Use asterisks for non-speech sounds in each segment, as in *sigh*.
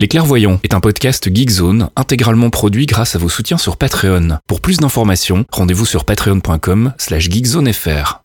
Les Clairvoyants est un podcast Geekzone intégralement produit grâce à vos soutiens sur Patreon. Pour plus d'informations, rendez-vous sur patreon.com slash geekzonefr.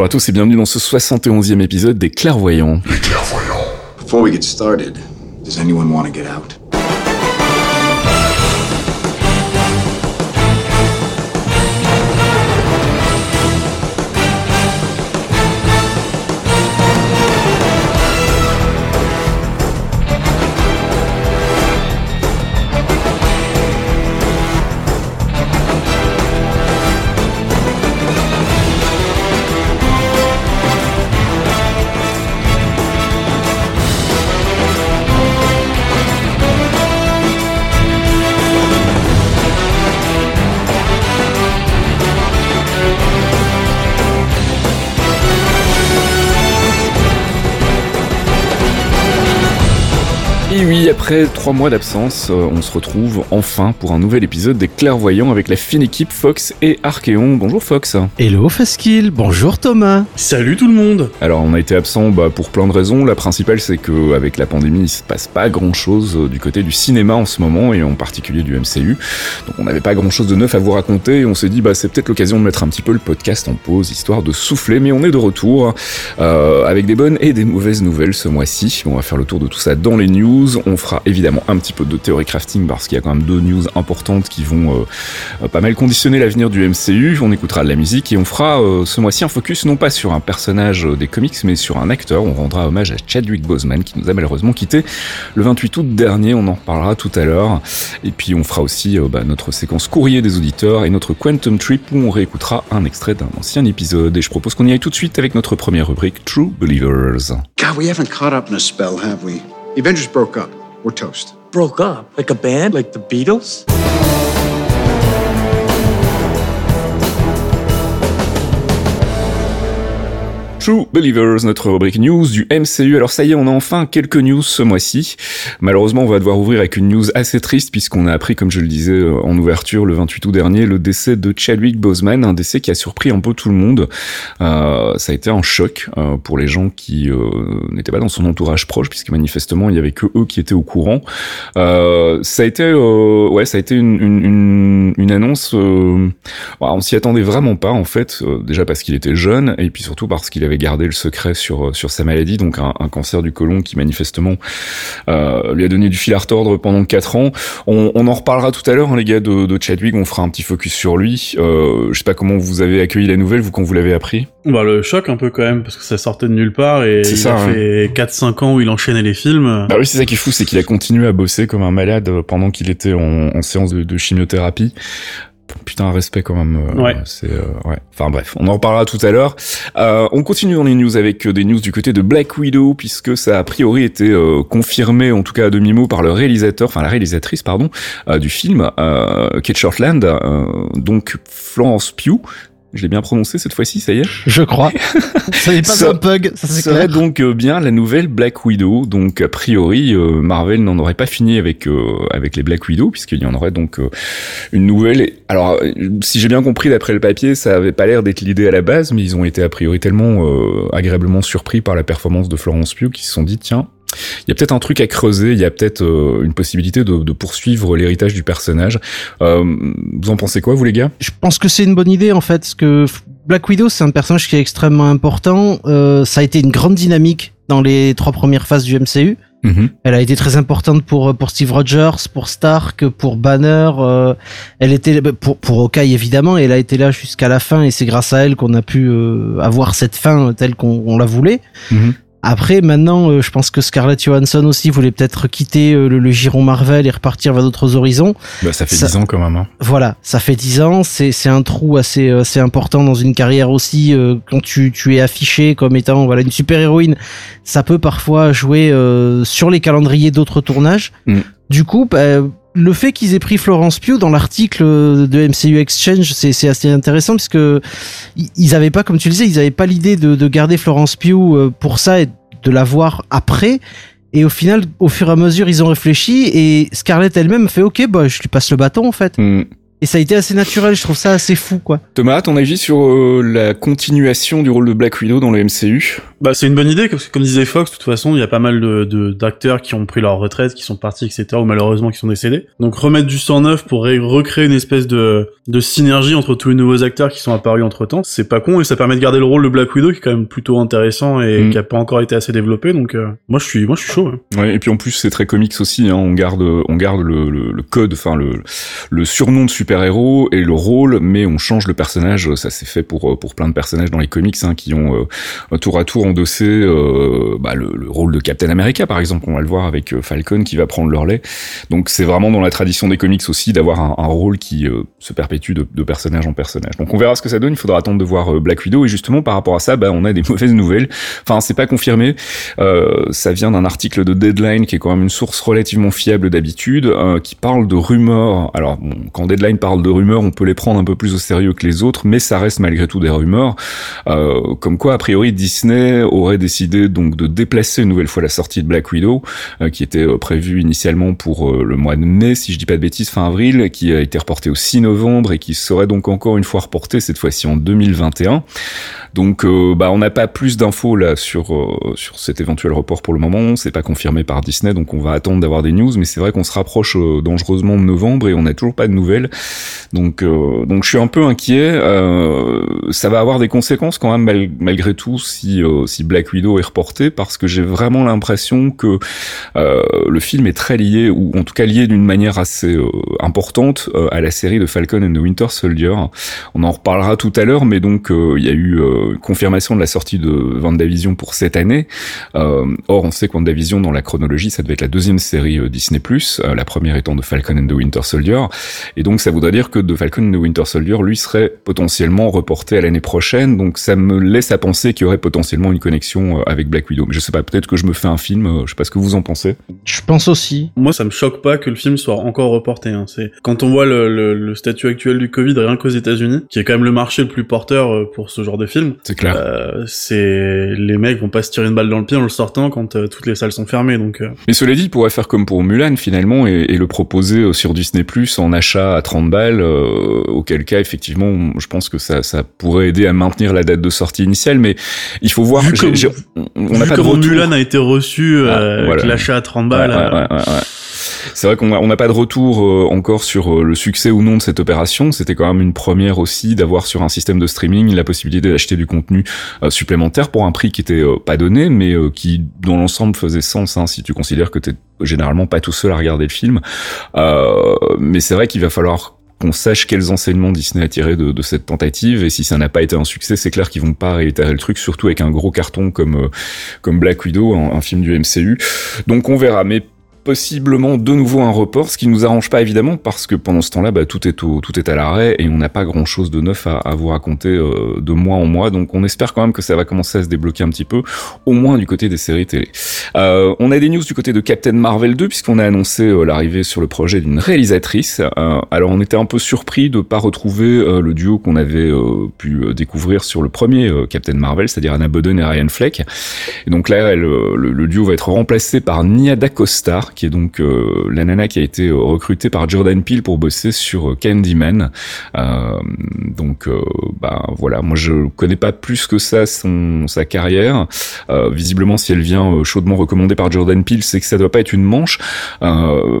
Bonjour à tous et bienvenue dans ce 71e épisode des Clairvoyants. Après trois mois d'absence, euh, on se retrouve enfin pour un nouvel épisode des Clairvoyants avec la fine équipe Fox et Archeon. Bonjour Fox. Hello Faskill, bonjour Thomas. Salut tout le monde Alors on a été absent bah, pour plein de raisons. La principale c'est que avec la pandémie il se passe pas grand chose du côté du cinéma en ce moment et en particulier du MCU. Donc on n'avait pas grand chose de neuf à vous raconter et on s'est dit bah c'est peut-être l'occasion de mettre un petit peu le podcast en pause histoire de souffler. Mais on est de retour euh, avec des bonnes et des mauvaises nouvelles ce mois-ci. On va faire le tour de tout ça dans les news. On fera évidemment un petit peu de théorie crafting parce qu'il y a quand même deux news importantes qui vont euh, pas mal conditionner l'avenir du MCU. On écoutera de la musique et on fera euh, ce mois-ci un focus non pas sur un personnage des comics mais sur un acteur. On rendra hommage à Chadwick Boseman qui nous a malheureusement quitté le 28 août dernier. On en reparlera tout à l'heure. Et puis on fera aussi euh, bah, notre séquence courrier des auditeurs et notre Quantum Trip où on réécoutera un extrait d'un ancien épisode. Et je propose qu'on y aille tout de suite avec notre première rubrique True Believers. God, we haven't caught up in a spell, have we? Avengers broke up. We're toast. Broke up? Like a band? Like the Beatles? True Believers, notre rubrique news du MCU. Alors ça y est, on a enfin quelques news ce mois-ci. Malheureusement, on va devoir ouvrir avec une news assez triste puisqu'on a appris, comme je le disais euh, en ouverture le 28 août dernier, le décès de Chadwick Boseman, un décès qui a surpris un peu tout le monde. Euh, ça a été un choc euh, pour les gens qui euh, n'étaient pas dans son entourage proche puisque manifestement il y avait que eux qui étaient au courant. Euh, ça a été, euh, ouais, ça a été une, une, une, une annonce. on s'y attendait vraiment pas en fait. déjà parce qu'il était jeune et puis surtout parce qu'il avait gardé le secret sur sur sa maladie, donc un, un cancer du côlon qui manifestement euh, lui a donné du fil à retordre pendant quatre ans. On, on en reparlera tout à l'heure, hein, les gars de, de, Chadwick. On fera un petit focus sur lui. Euh, je sais pas comment vous avez accueilli la nouvelle, vous quand vous l'avez appris. Bah le choc un peu quand même parce que ça sortait de nulle part et il ça, a hein. fait 4-5 ans où il enchaînait les films. Bah oui, c'est ça qui est fou, c'est qu'il a continué à bosser comme un malade pendant qu'il était en, en séance de, de chimiothérapie. Putain, un respect quand même. euh, Ouais. C'est euh, ouais. Enfin bref, on en reparlera tout à l'heure. Euh, on continue dans les news avec euh, des news du côté de Black Widow puisque ça a priori été confirmé, en tout cas à demi mot, par le réalisateur, enfin la réalisatrice pardon, du film, euh, Kate Shortland, euh, donc Florence Pugh. Je l'ai bien prononcé cette fois-ci, ça y est. Je crois. *laughs* ça n'est pas Ça- un bug, ça c'est serait clair. donc euh, bien la nouvelle Black Widow. Donc a priori, euh, Marvel n'en aurait pas fini avec euh, avec les Black Widow puisqu'il y en aurait donc euh, une nouvelle. Alors euh, si j'ai bien compris d'après le papier, ça avait pas l'air d'être l'idée à la base, mais ils ont été a priori tellement euh, agréablement surpris par la performance de Florence Pugh qu'ils se sont dit tiens. Il y a peut-être un truc à creuser, il y a peut-être euh, une possibilité de, de poursuivre l'héritage du personnage. Euh, vous en pensez quoi, vous les gars? Je pense que c'est une bonne idée en fait, parce que Black Widow c'est un personnage qui est extrêmement important. Euh, ça a été une grande dynamique dans les trois premières phases du MCU. Mhm. Elle a été très importante pour pour Steve Rogers, pour Stark, pour Banner. euh, elle était pour pour Hawkeye évidemment. Et elle a été là jusqu'à la fin. Et c'est grâce à elle qu'on a pu euh, avoir cette fin telle qu'on on la voulait. Mhm. Après, maintenant, je pense que Scarlett Johansson aussi voulait peut-être quitter le, giron Marvel et repartir vers d'autres horizons. Bah, ça fait dix ans quand même. Hein. Voilà, ça fait dix ans. C'est c'est un trou assez assez important dans une carrière aussi. quand tu tu es affiché comme étant voilà une super héroïne, ça peut parfois jouer sur les calendriers d'autres tournages. Mm. Du coup, bah, le fait qu'ils aient pris Florence Pugh dans l'article de MCU Exchange, c'est assez intéressant parce que ils avaient pas, comme tu le disais, ils avaient pas l'idée de, garder Florence Pugh euh, pour ça et de la voir après. Et au final, au fur et à mesure, ils ont réfléchi et Scarlett elle-même fait OK, bah je lui passe le bâton en fait. Mm. Et ça a été assez naturel, je trouve ça assez fou, quoi. Thomas, ton avis sur euh, la continuation du rôle de Black Widow dans le MCU Bah, c'est une bonne idée, parce que comme disait Fox, de toute façon, il y a pas mal de d'acteurs qui ont pris leur retraite, qui sont partis, etc., ou malheureusement qui sont décédés. Donc remettre du sang neuf pour recréer une espèce de, de synergie entre tous les nouveaux acteurs qui sont apparus entre temps, c'est pas con, et ça permet de garder le rôle de Black Widow, qui est quand même plutôt intéressant et mm. qui a pas encore été assez développé, donc euh, moi je suis moi je suis chaud. Ouais. ouais. et puis en plus c'est très comics aussi, hein, on garde on garde le, le, le code, enfin le, le surnom de super-héros et le rôle, mais on change le personnage. Ça s'est fait pour pour plein de personnages dans les comics hein, qui ont euh, tour à tour endossé euh, bah, le, le, rôle de Captain America, par exemple. On va le voir avec euh, Falcon qui va prendre leur lait. Donc c'est vraiment dans la tradition des comics aussi d'avoir un, rôle qui euh, se perpétue de, de, personnage en personnage. Donc on verra ce que ça donne. Il faudra attendre de voir Black Widow. Et justement par rapport à ça, bah, on a des *laughs* mauvaises nouvelles. Enfin c'est pas confirmé. ça vient d'un article de Deadline qui est quand même une source relativement fiable d'habitude, qui parle de rumeurs. Alors bon, quand Deadline parle de rumeurs, on peut les prendre un peu plus au sérieux que les autres, mais ça reste malgré tout des rumeurs. Euh, comme quoi, a priori, Disney aurait décidé donc de déplacer une nouvelle fois la sortie de Black Widow, euh, qui était euh, prévue initialement pour le mois de mai, si je dis pas de bêtises, fin avril, qui a été reporté au 6 novembre et qui serait donc encore une fois reporté cette fois-ci en 2021. Donc, bah, on n'a pas plus d'infos là sur sur cet éventuel report pour le moment. C'est pas confirmé par Disney, donc on va attendre d'avoir des news. Mais c'est vrai qu'on se rapproche dangereusement de novembre et on n'a toujours pas de nouvelles. Donc euh, donc je suis un peu inquiet. Euh, ça va avoir des conséquences quand même malgré tout si euh, si Black Widow est reporté parce que j'ai vraiment l'impression que le film est très lié ou en tout cas lié d'une manière assez importante à la série de Falcon and the Winter Soldier. On en reparlera tout à l'heure, mais donc il y a eu confirmation de la sortie de WandaVision pour cette année. or on sait que WandaVision dans la chronologie ça devait être la deuxième série Disney+, la première étant de Falcon and the Winter Soldier, et donc ça voudrait dire que de Falcon and the Winter Soldier, lui, serait potentiellement reporté à l'année prochaine. Donc ça me laisse à penser qu'il y aurait potentiellement une connexion euh, avec Black Widow. Mais je sais pas, peut-être que je me fais un film. Euh, je sais pas ce que vous en pensez. Je pense aussi. Moi, ça me choque pas que le film soit encore reporté. Hein. C'est quand on voit le, le, statut actuel du Covid rien qu'aux États-Unis, qui est quand même le marché le plus porteur euh, pour ce genre de film. C'est clair. Euh, c'est les mecs vont pas se tirer une balle dans le pied en le sortant quand toutes les salles sont fermées. Donc. Mais cela dit, il pourrait faire comme pour Mulan finalement et, et le proposer sur Disney Plus en achat à 30 balles, auquel cas effectivement, je pense que ça, ça pourrait aider à maintenir la date de sortie initiale, mais il faut voir. on n'a pas de retour. Mulan a été reçu euh, ah, avec l'achat à 30 balles. Ouais, ouais, c'est vrai qu'on n'a pas de retour euh, encore sur euh, le succès ou non de cette opération. C'était quand même une première aussi d'avoir sur un système de streaming la possibilité d'acheter du contenu euh, supplémentaire pour un prix qui était pas donné, mais qui dans l'ensemble faisait sens hein, si tu considères que t'es généralement pas tout seul à regarder le film. mais c'est vrai qu'il va falloir qu'on sache quels enseignements Disney a tiré de, cette tentative et si ça n'a pas été un succès c'est clair qu'ils vont pas réitérer le truc surtout avec un gros carton comme comme Black Widow un, un film du MCU donc on verra mais possiblement de nouveau un report, ce qui nous arrange pas évidemment parce que pendant ce temps-là, bah, tout est au, tout est à l'arrêt et on n'a pas grand-chose de neuf à, à vous raconter euh, de mois en mois. Donc on espère quand même que ça va commencer à se débloquer un petit peu, au moins du côté des séries télé. Euh, on a des news du côté de Captain Marvel 2 puisqu'on a annoncé euh, l'arrivée sur le projet d'une réalisatrice. Euh, alors on était un peu surpris de pas retrouver le duo qu'on avait pu découvrir sur le premier Captain Marvel, c'est-à-dire Anna Boden et Ryan Fleck. Et donc là, elle, le, le, duo va être remplacé par Nia DaCosta qui est donc euh, la nana qui a été euh, recrutée par Jordan Peele pour bosser sur euh, Candyman. donc, bah voilà, moi je connais pas plus que ça son sa carrière. visiblement, si elle vient chaudement recommandée par Jordan Peele, c'est que ça doit pas être une manche.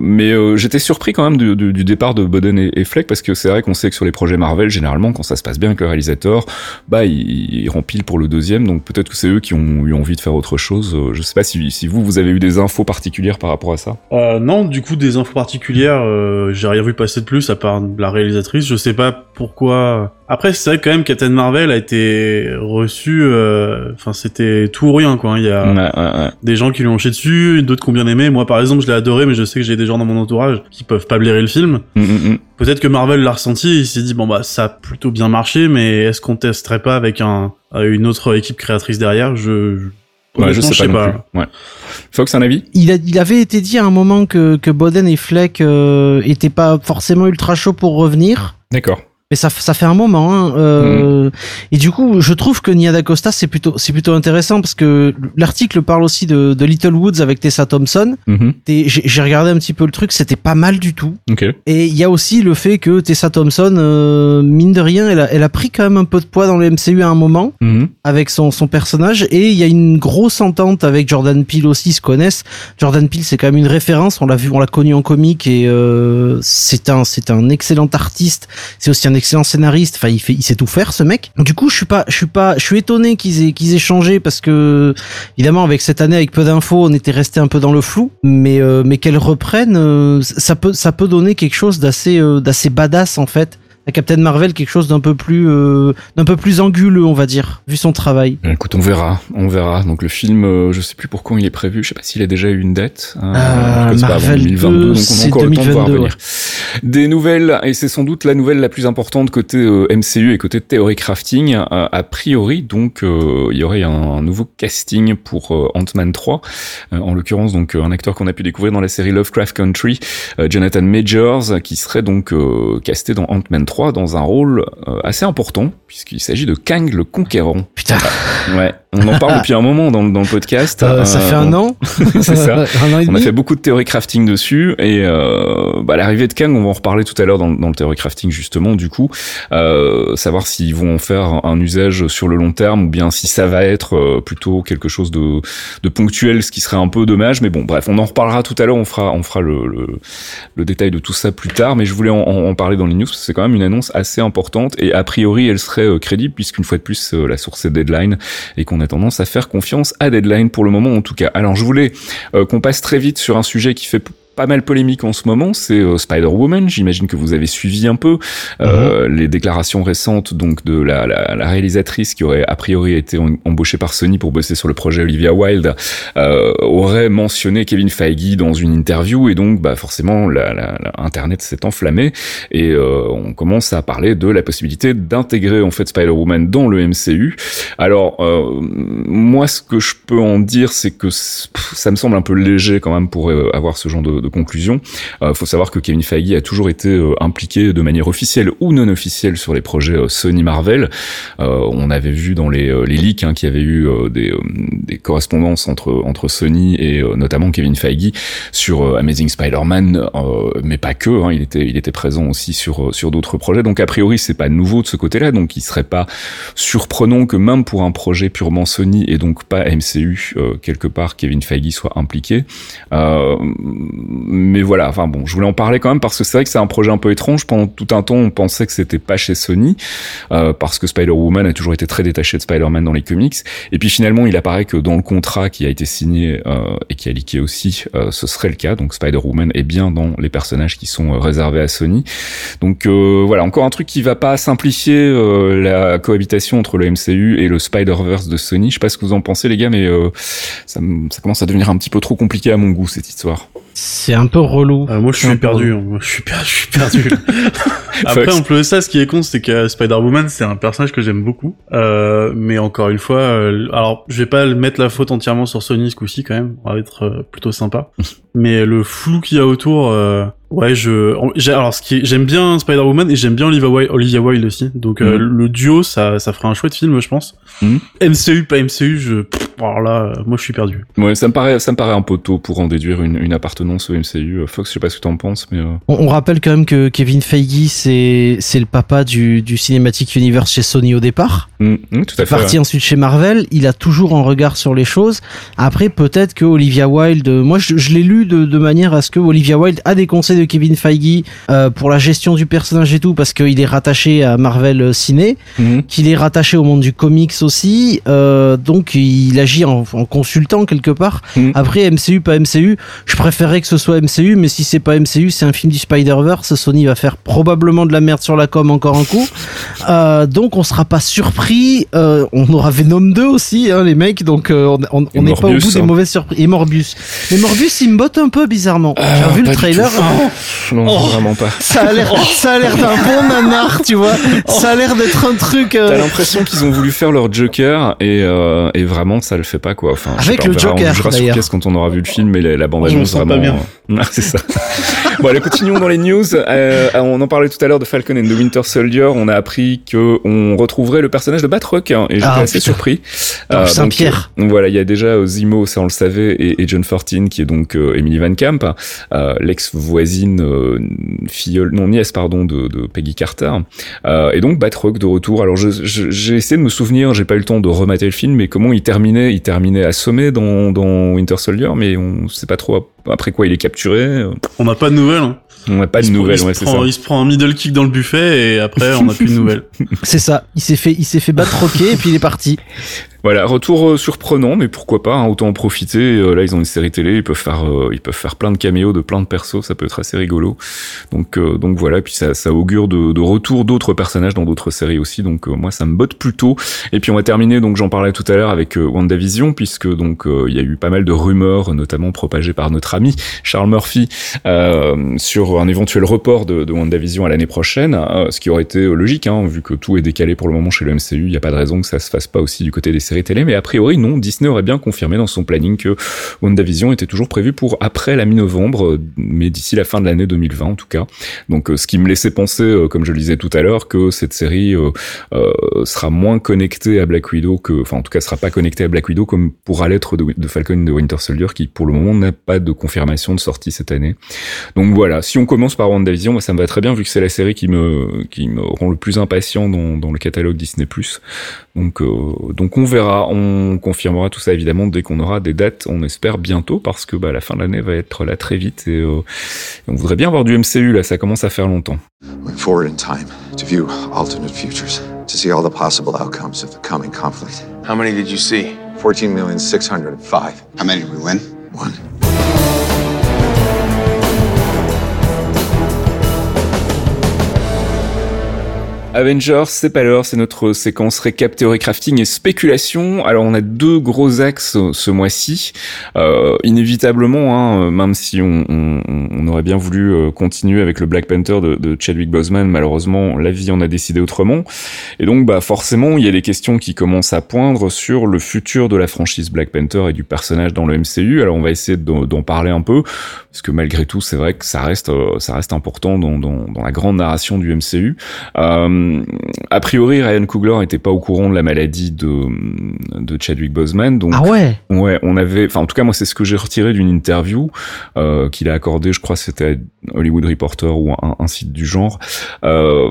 mais j'étais surpris quand même du, départ de Boden et, Fleck parce que c'est vrai qu'on sait que sur les projets Marvel, généralement, quand ça se passe bien avec le réalisateur, bah il, il remplit pour le deuxième. Donc peut-être que c'est eux qui ont eu envie de faire autre chose. Je sais pas si, vous vous avez eu des infos particulières par rapport à ça euh, Non, du coup, des infos particulières, euh, j'ai rien vu passer de plus à part la réalisatrice. Je sais pas pourquoi. Après, c'est vrai que quand même Captain Marvel a été reçu. euh, Enfin, c'était tout ou rien, quoi. Il y a Ouais, ouais, ouais. des gens qui lui ont chié dessus, d'autres qui ont bien aimé. Moi, par exemple, je l'ai adoré, mais je sais que j'ai des gens dans mon entourage qui peuvent pas blairer le film. Mm, mm, mm. Peut-être que Marvel l'a ressenti, et il s'est dit bon bah ça a plutôt bien marché, mais est-ce qu'on testerait pas avec un une autre équipe créatrice derrière? Je je- Ouais, je honnêtement, sais pas, non plus. Ouais. Fox, un avis? Il, a, il avait été dit à un moment que, que Boden et Fleck euh, étaient pas forcément ultra chauds pour revenir. D'accord. Mais ça, ça fait un moment. Hein, euh, Et du coup, je trouve que Nia d'Acosta, c'est plutôt, c'est plutôt intéressant parce que l'article parle aussi de, de Little Woods avec Tessa Thompson. Et J'ai regardé un petit peu le truc, c'était pas mal du tout. Ok. Et il y a aussi le fait que Tessa Thompson, euh, mine de rien, elle a, elle a pris quand même un peu de poids dans le MCU à un moment Mhm. avec son, son personnage. Et il y a une grosse entente avec Jordan Peele aussi, ils se connaissent. Jordan Peele, c'est quand même une référence. On l'a vu, on l'a connu en comique et euh, c'est un, c'est un excellent artiste. C'est aussi un excellent scénariste. Enfin, il fait, il sait tout faire, ce mec. Du coup, je suis pas, je suis pas, je suis étonné qu'ils aient, qu'ils aient changé parce que évidemment, avec cette année, avec peu d'infos, on était resté un peu dans le flou. Mais, euh, mais qu'elle reprenne, euh, ça peut, ça peut donner quelque chose d'assez, euh, d'assez badass en fait. À Captain Marvel, quelque chose d'un peu plus, euh, d'un peu plus anguleux, on va dire, vu son travail. Euh, Écoute, on verra, on verra. Donc le film, euh, je sais plus pour quand il est prévu. Je sais pas s'il a déjà eu une date. Euh, Euh, c'est pas avant Marvel 2022, 2, donc on a c'est encore le temps de voir 2022, venir. Des nouvelles, et c'est sans doute la nouvelle la plus importante côté euh, MCU et côté Theory Crafting. Euh, a priori, donc, il y aurait un, un nouveau casting pour Ant-Man 3. Euh, en l'occurrence, donc, un acteur qu'on a pu découvrir dans la série Lovecraft Country, Jonathan Majors, qui serait donc euh, casté dans Ant-Man 3 dans un rôle euh, assez important, puisqu'il s'agit de Kang le Conquérant. Putain, Ouais, on en parle *laughs* depuis un moment dans, le- dans le podcast. euh, ça Euh, fait un on- an. *laughs* C'est ça. un an et On a fait beaucoup de théorie crafting dessus et euh, bah, l'arrivée de Kang, on va en reparler tout à l'heure dans, dans le théorie crafting justement. Du coup, euh, savoir s'ils vont en faire un usage sur le long terme ou bien si ça va être plutôt quelque chose de, de ponctuel, ce qui serait un peu dommage. Mais bon, bref, on en reparlera tout à l'heure. On fera on fera le, le, le détail de tout ça plus tard. Mais je voulais en, en- en parler dans les news parce que c'est quand même une annonce assez importante et a priori elle serait euh, crédible puisqu'une fois de plus euh, la source est Deadline et qu'on a tendance à faire confiance à Deadline pour le moment en tout cas. Alors je voulais euh, qu'on passe très vite sur un sujet qui fait pas mal polémique en ce moment, c'est euh, Spider-Woman. J'imagine que vous avez suivi un peu euh, les déclarations récentes donc de la, la, la réalisatrice qui aurait a priori été embauchée par Sony pour bosser sur le projet Olivia Wilde euh, aurait mentionné Kevin Feige dans une interview et donc bah forcément la, la, la- Internet s'est enflammé et euh, on commence à parler de la possibilité d'intégrer en fait Spider-Woman dans le MCU. Alors euh, moi ce que je peux en dire c'est que ça me semble un peu léger quand même pour euh, avoir ce genre de, de conclusion. Euh, faut savoir que Kevin Feige a toujours été euh, impliqué de manière officielle ou non officielle sur les projets euh, Sony Marvel. On avait vu dans les, leaks hein, qu'il y avait eu des, correspondances entre entre Sony et notamment Kevin Feige sur Amazing Spider-Man, mais pas que. hein, il était il était présent aussi sur sur d'autres projets. Donc a priori c'est pas nouveau de ce côté-là. Donc il serait pas surprenant que même pour un projet purement Sony et donc pas MCU quelque part Kevin Feige soit impliqué. Mais voilà, enfin bon, je voulais en parler quand même parce que c'est vrai que c'est un projet un peu étrange. Pendant tout un temps, on pensait que c'était pas chez Sony euh, parce que Spider-Woman a toujours été très détaché de Spider-Man dans les comics. Et puis finalement, il apparaît que dans le contrat qui a été signé euh, et qui a leaké aussi, euh, ce serait le cas. Donc Spider-Woman est bien dans les personnages qui sont réservés à Sony. Donc voilà, encore un truc qui va pas simplifier la cohabitation entre le MCU et le Spider-Verse de Sony. Je sais pas ce que vous en pensez les gars, mais ça, ça commence à devenir un petit peu trop compliqué à mon goût cette histoire. C'est un peu relou. Euh, moi, je suis perdu. hein. Moi, je suis perdu. Je suis perdu. *laughs* Après, en plus de ça, ce qui est con, c'est que Spider-Woman, c'est un personnage que j'aime beaucoup. Euh, mais encore une fois, euh, alors, je vais pas le mettre la faute entièrement sur Sony ce coup-ci, quand même. On va être euh, plutôt sympa. *laughs* mais le flou qu'il y a autour, euh, ouais, je, alors, ce qui j'aime bien Spider-Woman et j'aime bien Olivia Wilde, Olivia Wilde aussi. Donc, euh, Mhm. le duo, ça, ça ferait un chouette film, je pense. Mhm. MCU, pas MCU, je, alors là, euh, moi, je suis perdu. Ouais, ça me paraît, ça me paraît un peu tôt pour en déduire une, une appartenance au MCU. Euh, Fox, je sais pas ce que t'en penses, mais euh, On, on rappelle quand même que Kevin Feige, c'est c'est le papa du, du Cinematic Universe chez Sony au départ. hum, hum, tout à fait. Parti ensuite chez Marvel, il a toujours un regard sur les choses. Après, peut-être que Olivia Wilde, moi je, je l'ai lu de, de manière à ce que Olivia Wilde a des conseils de Kevin Feige euh, pour la gestion du personnage et tout, parce qu'il est rattaché à Marvel Ciné, Mhm. qu'il est rattaché au monde du comics aussi, euh, donc il agit en, en consultant quelque part. Mhm. Après MCU pas MCU, je préférerais que ce soit MCU, mais si c'est pas MCU, c'est un film du Spider-Verse, Sony va faire probablement de la merde sur la com encore un coup. *laughs* Euh, donc on sera pas surpris. On aura Venom 2 aussi, hein, les mecs. Donc on- n'est pas au bout des hein. mauvaises surprises. Et Morbius. Mais Morbius, il me botte un peu bizarrement. J'ai Ah, pas le trailer. tout. *laughs* Non, Oh. vraiment pas. Ça a l'air, ça a l'air d'un bon nanar, tu vois. Ça a l'air d'être un truc. euh, T'as l'impression qu'ils ont voulu faire leur Joker et, euh, et vraiment ça le fait pas quoi. Enfin, Avec pas, on le verra, Joker, on jugera sur pièce quand on aura vu le film et la, la bande annonce vraiment. pas bien. euh, *laughs* c'est ça. Bon allez continuons dans les news. Euh, on en parlait tout à l'heure de Falcon and the Winter Soldier. On a appris que on retrouverait le personnage de Batroc hein, et j'étais Ah, assez putain. surpris. Donc, Saint-Pierre. euh, voilà, il y a déjà euh, Zemo, ça on le savait, et, et John Fortin qui est donc euh, Emily Van Camp, euh, l'ex voisine euh, filleule, non nièce pardon de, de Peggy Carter. Euh, et donc Batroc de retour. Alors je- je- j'ai essayé de me souvenir, j'ai pas eu le temps de remater le film, mais comment il terminait? Il terminait assommé dans, dans Winter Soldier, mais on sait pas trop après quoi il est capturé. On n'a pas de nouvelles. Hein. On n'a pas de nouvelles, il se ouais, c'est ça. prend- Il se prend un middle kick dans le buffet et après on n'a plus de nouvelles. *laughs* C'est ça. Il s'est fait, il s'est fait battre roquer et puis il est parti. Voilà, retour euh, surprenant, mais pourquoi pas, hein, autant en profiter. Euh, là, ils ont une série télé, ils peuvent faire, euh, ils peuvent faire plein de caméos de plein de persos, ça peut être assez rigolo. Donc, euh, donc voilà, puis ça, ça augure de, de retour d'autres personnages dans d'autres séries aussi. Donc euh, moi, ça me botte plutôt. Et puis on va terminer, donc j'en parlais tout à l'heure avec euh, WandaVision, puisque donc euh, il y a eu pas mal de rumeurs, notamment propagées par notre ami Charles Murphy, euh, un éventuel report de, de WandaVision à l'année prochaine, euh, ce qui aurait été logique, hein, vu que tout est décalé pour le moment chez le MCU. Il n'y a pas de raison que ça se fasse pas aussi du côté des séries télé, mais a priori non, Disney aurait bien confirmé dans son planning que WandaVision était toujours prévu pour après la mi-novembre, euh, mais d'ici la fin de l'année 2020 en tout cas. Donc euh, ce qui me laissait penser, euh, comme je le disais tout à l'heure, que cette série euh, euh, sera moins connectée à Black Widow enfin en tout cas sera pas connectée à Black Widow comme pourra l'être de, de Falcon et de Winter Soldier, qui pour le moment n'a pas de confirmation de sortie cette année. Donc voilà, si on commence par WandaVision, moi ça me va très bien vu que c'est la série qui me qui me rend le plus impatient dans, dans le catalogue Disney+. Donc euh, donc on verra, on confirmera tout ça évidemment dès qu'on aura des dates, on espère bientôt parce que bah la fin de l'année va être là très vite et euh, on voudrait bien voir du MCU là, ça commence à faire longtemps. Went forward in time to view alternate futures, to see all the possible outcomes of the coming conflict. How many did you see? 14,605. How many did we win? One. Avengers, c'est pas l'heure, c'est notre séquence récap, théorie crafting et spéculation. Alors on a deux gros axes euh, ce mois-ci. Euh, inévitablement, hein, même si on, aurait bien voulu euh, continuer avec le Black Panther de, Chadwick Boseman, malheureusement la vie en a décidé autrement. Et donc bah forcément il y a des questions qui commencent à poindre sur le futur de la franchise Black Panther et du personnage dans le MCU. Alors on va essayer d'en parler un peu parce que malgré tout c'est vrai que ça reste euh, ça reste important dans, dans, dans la grande narration du MCU. Euh, a priori, Ryan Coogler n'était pas au courant de la maladie de, de Chadwick Boseman, donc Ah ouais? ouais, on avait, enfin en tout cas moi c'est ce que j'ai retiré d'une interview euh, qu'il a accordé, je crois que c'était à Hollywood Reporter ou un, un site du genre, euh,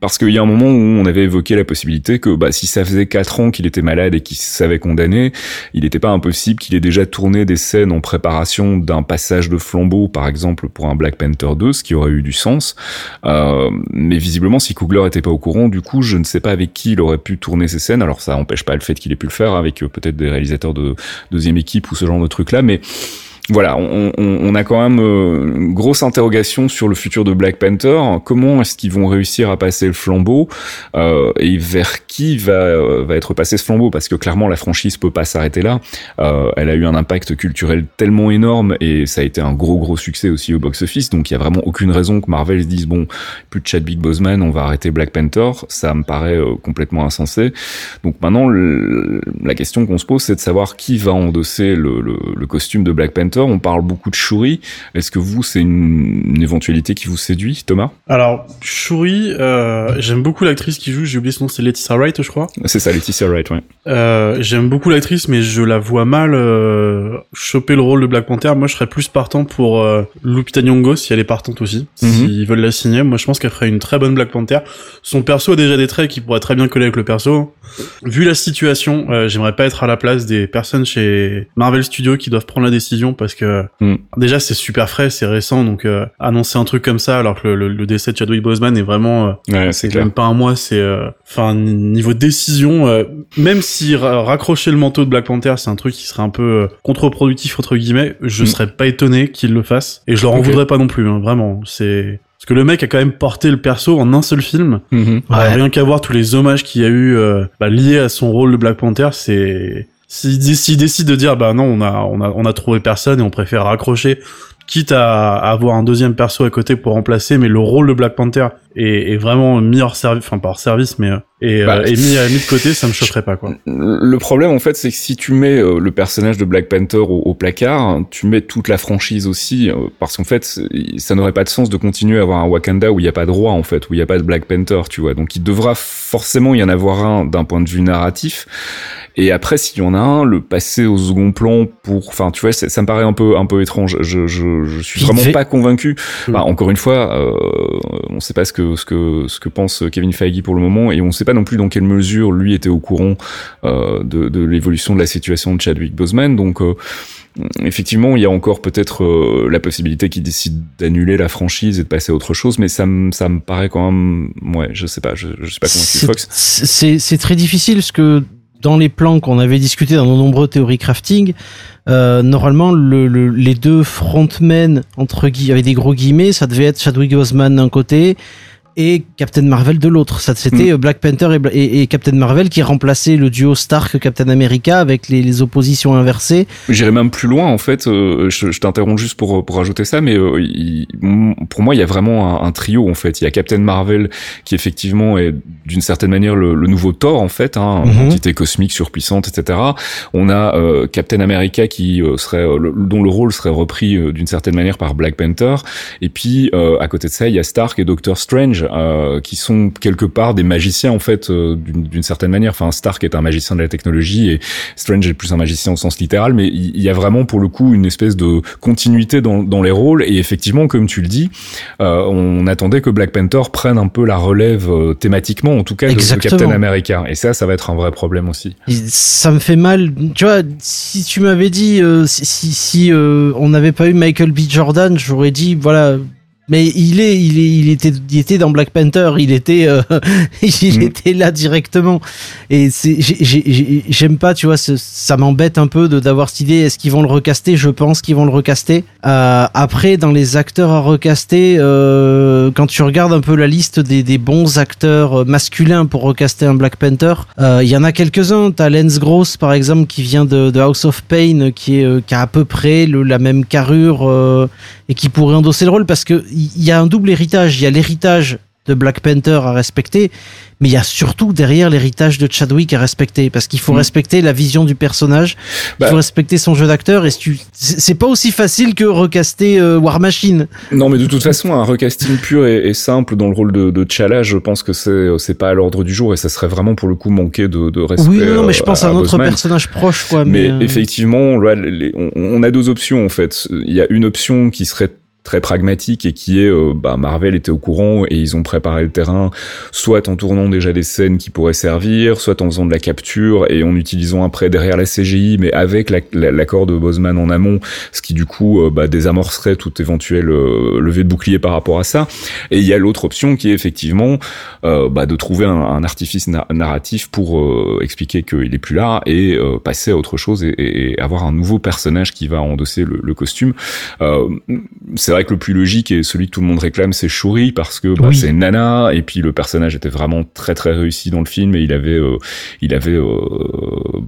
parce qu'il y a un moment où on avait évoqué la possibilité que bah, si ça faisait quatre ans qu'il était malade et qu'il savait condamné, il n'était pas impossible qu'il ait déjà tourné des scènes en préparation d'un passage de flambeau, par exemple pour un Black Panther 2, ce qui aurait eu du sens. Euh, mais visiblement, si Coogler était au courant, du coup, je ne sais pas avec qui il aurait pu tourner ces scènes. Alors ça empêche pas le fait qu'il ait pu le faire avec euh, peut-être des réalisateurs de deuxième équipe ou ce genre de truc là, mais voilà, on, a quand même euh, une grosse interrogation sur le futur de Black Panther. Comment est-ce qu'ils vont réussir à passer le flambeau euh, et vers qui va euh, va être passé ce flambeau? Parce que clairement, la franchise peut pas s'arrêter là. Elle a eu un impact culturel tellement énorme et ça a été un gros gros succès aussi au box-office. Donc il y a vraiment aucune raison que Marvel se dise bon, plus de Chadwick Boseman, on va arrêter Black Panther. Ça me paraît complètement insensé. Donc maintenant, la question qu'on se pose, c'est de savoir qui va endosser le costume de Black Panther. On parle beaucoup de Shuri. Est-ce que vous, c'est une, une éventualité qui vous séduit, Thomas? Alors, Shuri, euh, j'aime beaucoup l'actrice qui joue, j'ai oublié son nom, c'est Laetitia Wright, je crois. C'est ça, Laetitia Wright, ouais. Euh, j'aime beaucoup l'actrice, mais je la vois mal euh, choper le rôle de Black Panther. Moi, je serais plus partant pour Lupita Nyong'o, si elle est partante aussi. Mhm. S'ils veulent la signer, moi, je pense qu'elle ferait une très bonne Black Panther. Son perso a déjà des traits qui pourraient très bien coller avec le perso. Vu la situation, j'aimerais pas être à la place des personnes chez Marvel Studios qui doivent prendre la décision parce parce que Mm. déjà c'est super frais, c'est récent, donc euh, annoncer un truc comme ça alors que le, le- le décès de Chadwick Boseman est vraiment euh, Ouais, c'est même pas un mois, c'est euh, enfin niveau décision, euh, même si ra- raccrocher le manteau de Black Panther c'est un truc qui serait un peu euh, contre-productif entre guillemets, je Mm. serais pas étonné qu'il le fasse et je leur en voudrais pas non plus, hein, vraiment. C'est parce que le mec a quand même porté le perso en un seul film. Ouais. rien qu'à voir tous les hommages qu'il y a eu euh, bah, liés à son rôle de Black Panther, c'est s'il dé- s'il décide de dire bah non on a on a on a trouvé personne et on préfère raccrocher quitte à, à avoir un deuxième perso à côté pour remplacer mais le rôle de Black Panther est, est vraiment mis hors service enfin pas hors service mais euh, est, Bah, euh, est mis, mis de côté ça me choquerait pas quoi Le problème, en fait, c'est que si tu mets euh, le personnage de Black Panther au, au placard, tu mets toute la franchise aussi, euh, parce qu'en fait, ça n'aurait pas de sens de continuer à avoir un Wakanda où il n'y a pas de roi, en fait, où il n'y a pas de Black Panther, tu vois. Donc, il devra forcément y en avoir un d'un point de vue narratif. Et après, s'il y en a un, le passer au second plan pour, enfin, tu vois, ça me paraît un peu, un peu étrange. Je, je, je suis vraiment fait- pas convaincu. Mm. Bah, encore une fois, euh, on sait pas ce que, ce que, ce que pense Kevin Feige pour le moment, et on sait pas non plus dans quelle mesure lui était au courant euh, de, de l'évolution de la situation de Chadwick Boseman. Donc, euh, effectivement, il y a encore peut-être euh, la possibilité qu'il décide d'annuler la franchise et de passer à autre chose, mais ça me, ça me paraît quand même, ouais, je sais pas, je, je sais pas comment C'est- Fox. C'est c'est très difficile parce que dans les plans qu'on avait discuté dans nos nombreux théories crafting, euh, normalement le, le- les deux frontmen entre guillemets avec des gros guillemets, ça devait être Chadwick Boseman d'un côté et Captain Marvel de l'autre. Ça c'était Black Panther et, Bla- et, et Captain Marvel qui remplaçaient le duo Stark Captain America avec les, les oppositions inversées. J'irai même plus loin en fait. euh, je je t'interromps juste pour pour rajouter ça, mais euh, il- pour moi il y a vraiment un, un trio en fait. Il y a Captain Marvel qui effectivement est d'une certaine manière le, le nouveau Thor en fait, hein, une entité cosmique surpuissante, etc. On a euh, Captain America qui euh, serait euh, le- dont le rôle serait repris euh, d'une certaine manière par Black Panther. Et puis euh, à côté de ça il y a Stark et Doctor Strange euh, qui sont quelque part des magiciens en fait euh, d'une certaine manière. Enfin Stark est un magicien de la technologie et Strange est plus un magicien au sens littéral, mais il y a vraiment pour le coup une espèce de continuité dans, dans les rôles. Et effectivement, comme tu le dis, euh, on attendait que Black Panther prenne un peu la relève euh, thématiquement, en tout cas, de, de. Captain America. Et ça, ça va être un vrai problème aussi. Ça me fait mal. Tu vois, si tu m'avais dit, euh, si, si, si, euh, on n'avait pas eu Michael B. Jordan, j'aurais dit, voilà. Mais il est, il est, il était, il était dans Black Panther. Il était, euh, *laughs* il Mm. était là directement. Et c'est, j'ai- j'ai- j'ai- j'aime pas, tu vois, ça m'embête un peu de d'avoir cette idée. Est-ce qu'ils vont le recaster? Je pense qu'ils vont le recaster. Euh, après, dans les acteurs à recaster, euh, quand tu regardes un peu la liste des, des bons acteurs euh, masculins pour recaster un Black Panther, euh, il y en a quelques-uns. T'as Lance Gross, par exemple, qui vient de, de House of Pain, qui, est, euh, qui a à peu près le, la même carrure euh, et qui pourrait endosser le rôle parce que il y a un double héritage. Il y a l'héritage de Black Panther à respecter, mais il y a surtout derrière l'héritage de Chadwick à respecter parce qu'il faut Mm. respecter la vision du personnage, il Bah. faut respecter son jeu d'acteur et c'est pas aussi facile que recaster euh, War Machine. Non, mais de toute façon, un recasting pur et, et simple dans le rôle de, de T'Challa, je pense que c'est c'est pas à l'ordre du jour et ça serait vraiment pour le coup manquer de, de respect. oui, non, mais je euh, pense à, un autre Boseman. personnage proche, quoi. Mais Mais, euh, effectivement, on a deux options en fait. Il y a une option qui serait très pragmatique et qui est euh, bah, Marvel était au courant et ils ont préparé le terrain soit en tournant déjà des scènes qui pourraient servir soit en faisant de la capture et en utilisant après derrière la CGI mais avec la- la- l'accord de Boseman en amont ce qui du coup euh, bah, désamorcerait tout éventuel euh, levé de bouclier par rapport à ça et il y a l'autre option qui est effectivement euh, bah, de trouver un, artifice na- narratif pour expliquer qu'il est plus là et passer à autre chose et, avoir un nouveau personnage qui va endosser le, le costume. C'est vrai que le plus logique et celui que tout le monde réclame, c'est Shuri parce que bah, Oui. c'est Nana et puis le personnage était vraiment très très réussi dans le film et il avait euh, il avait euh,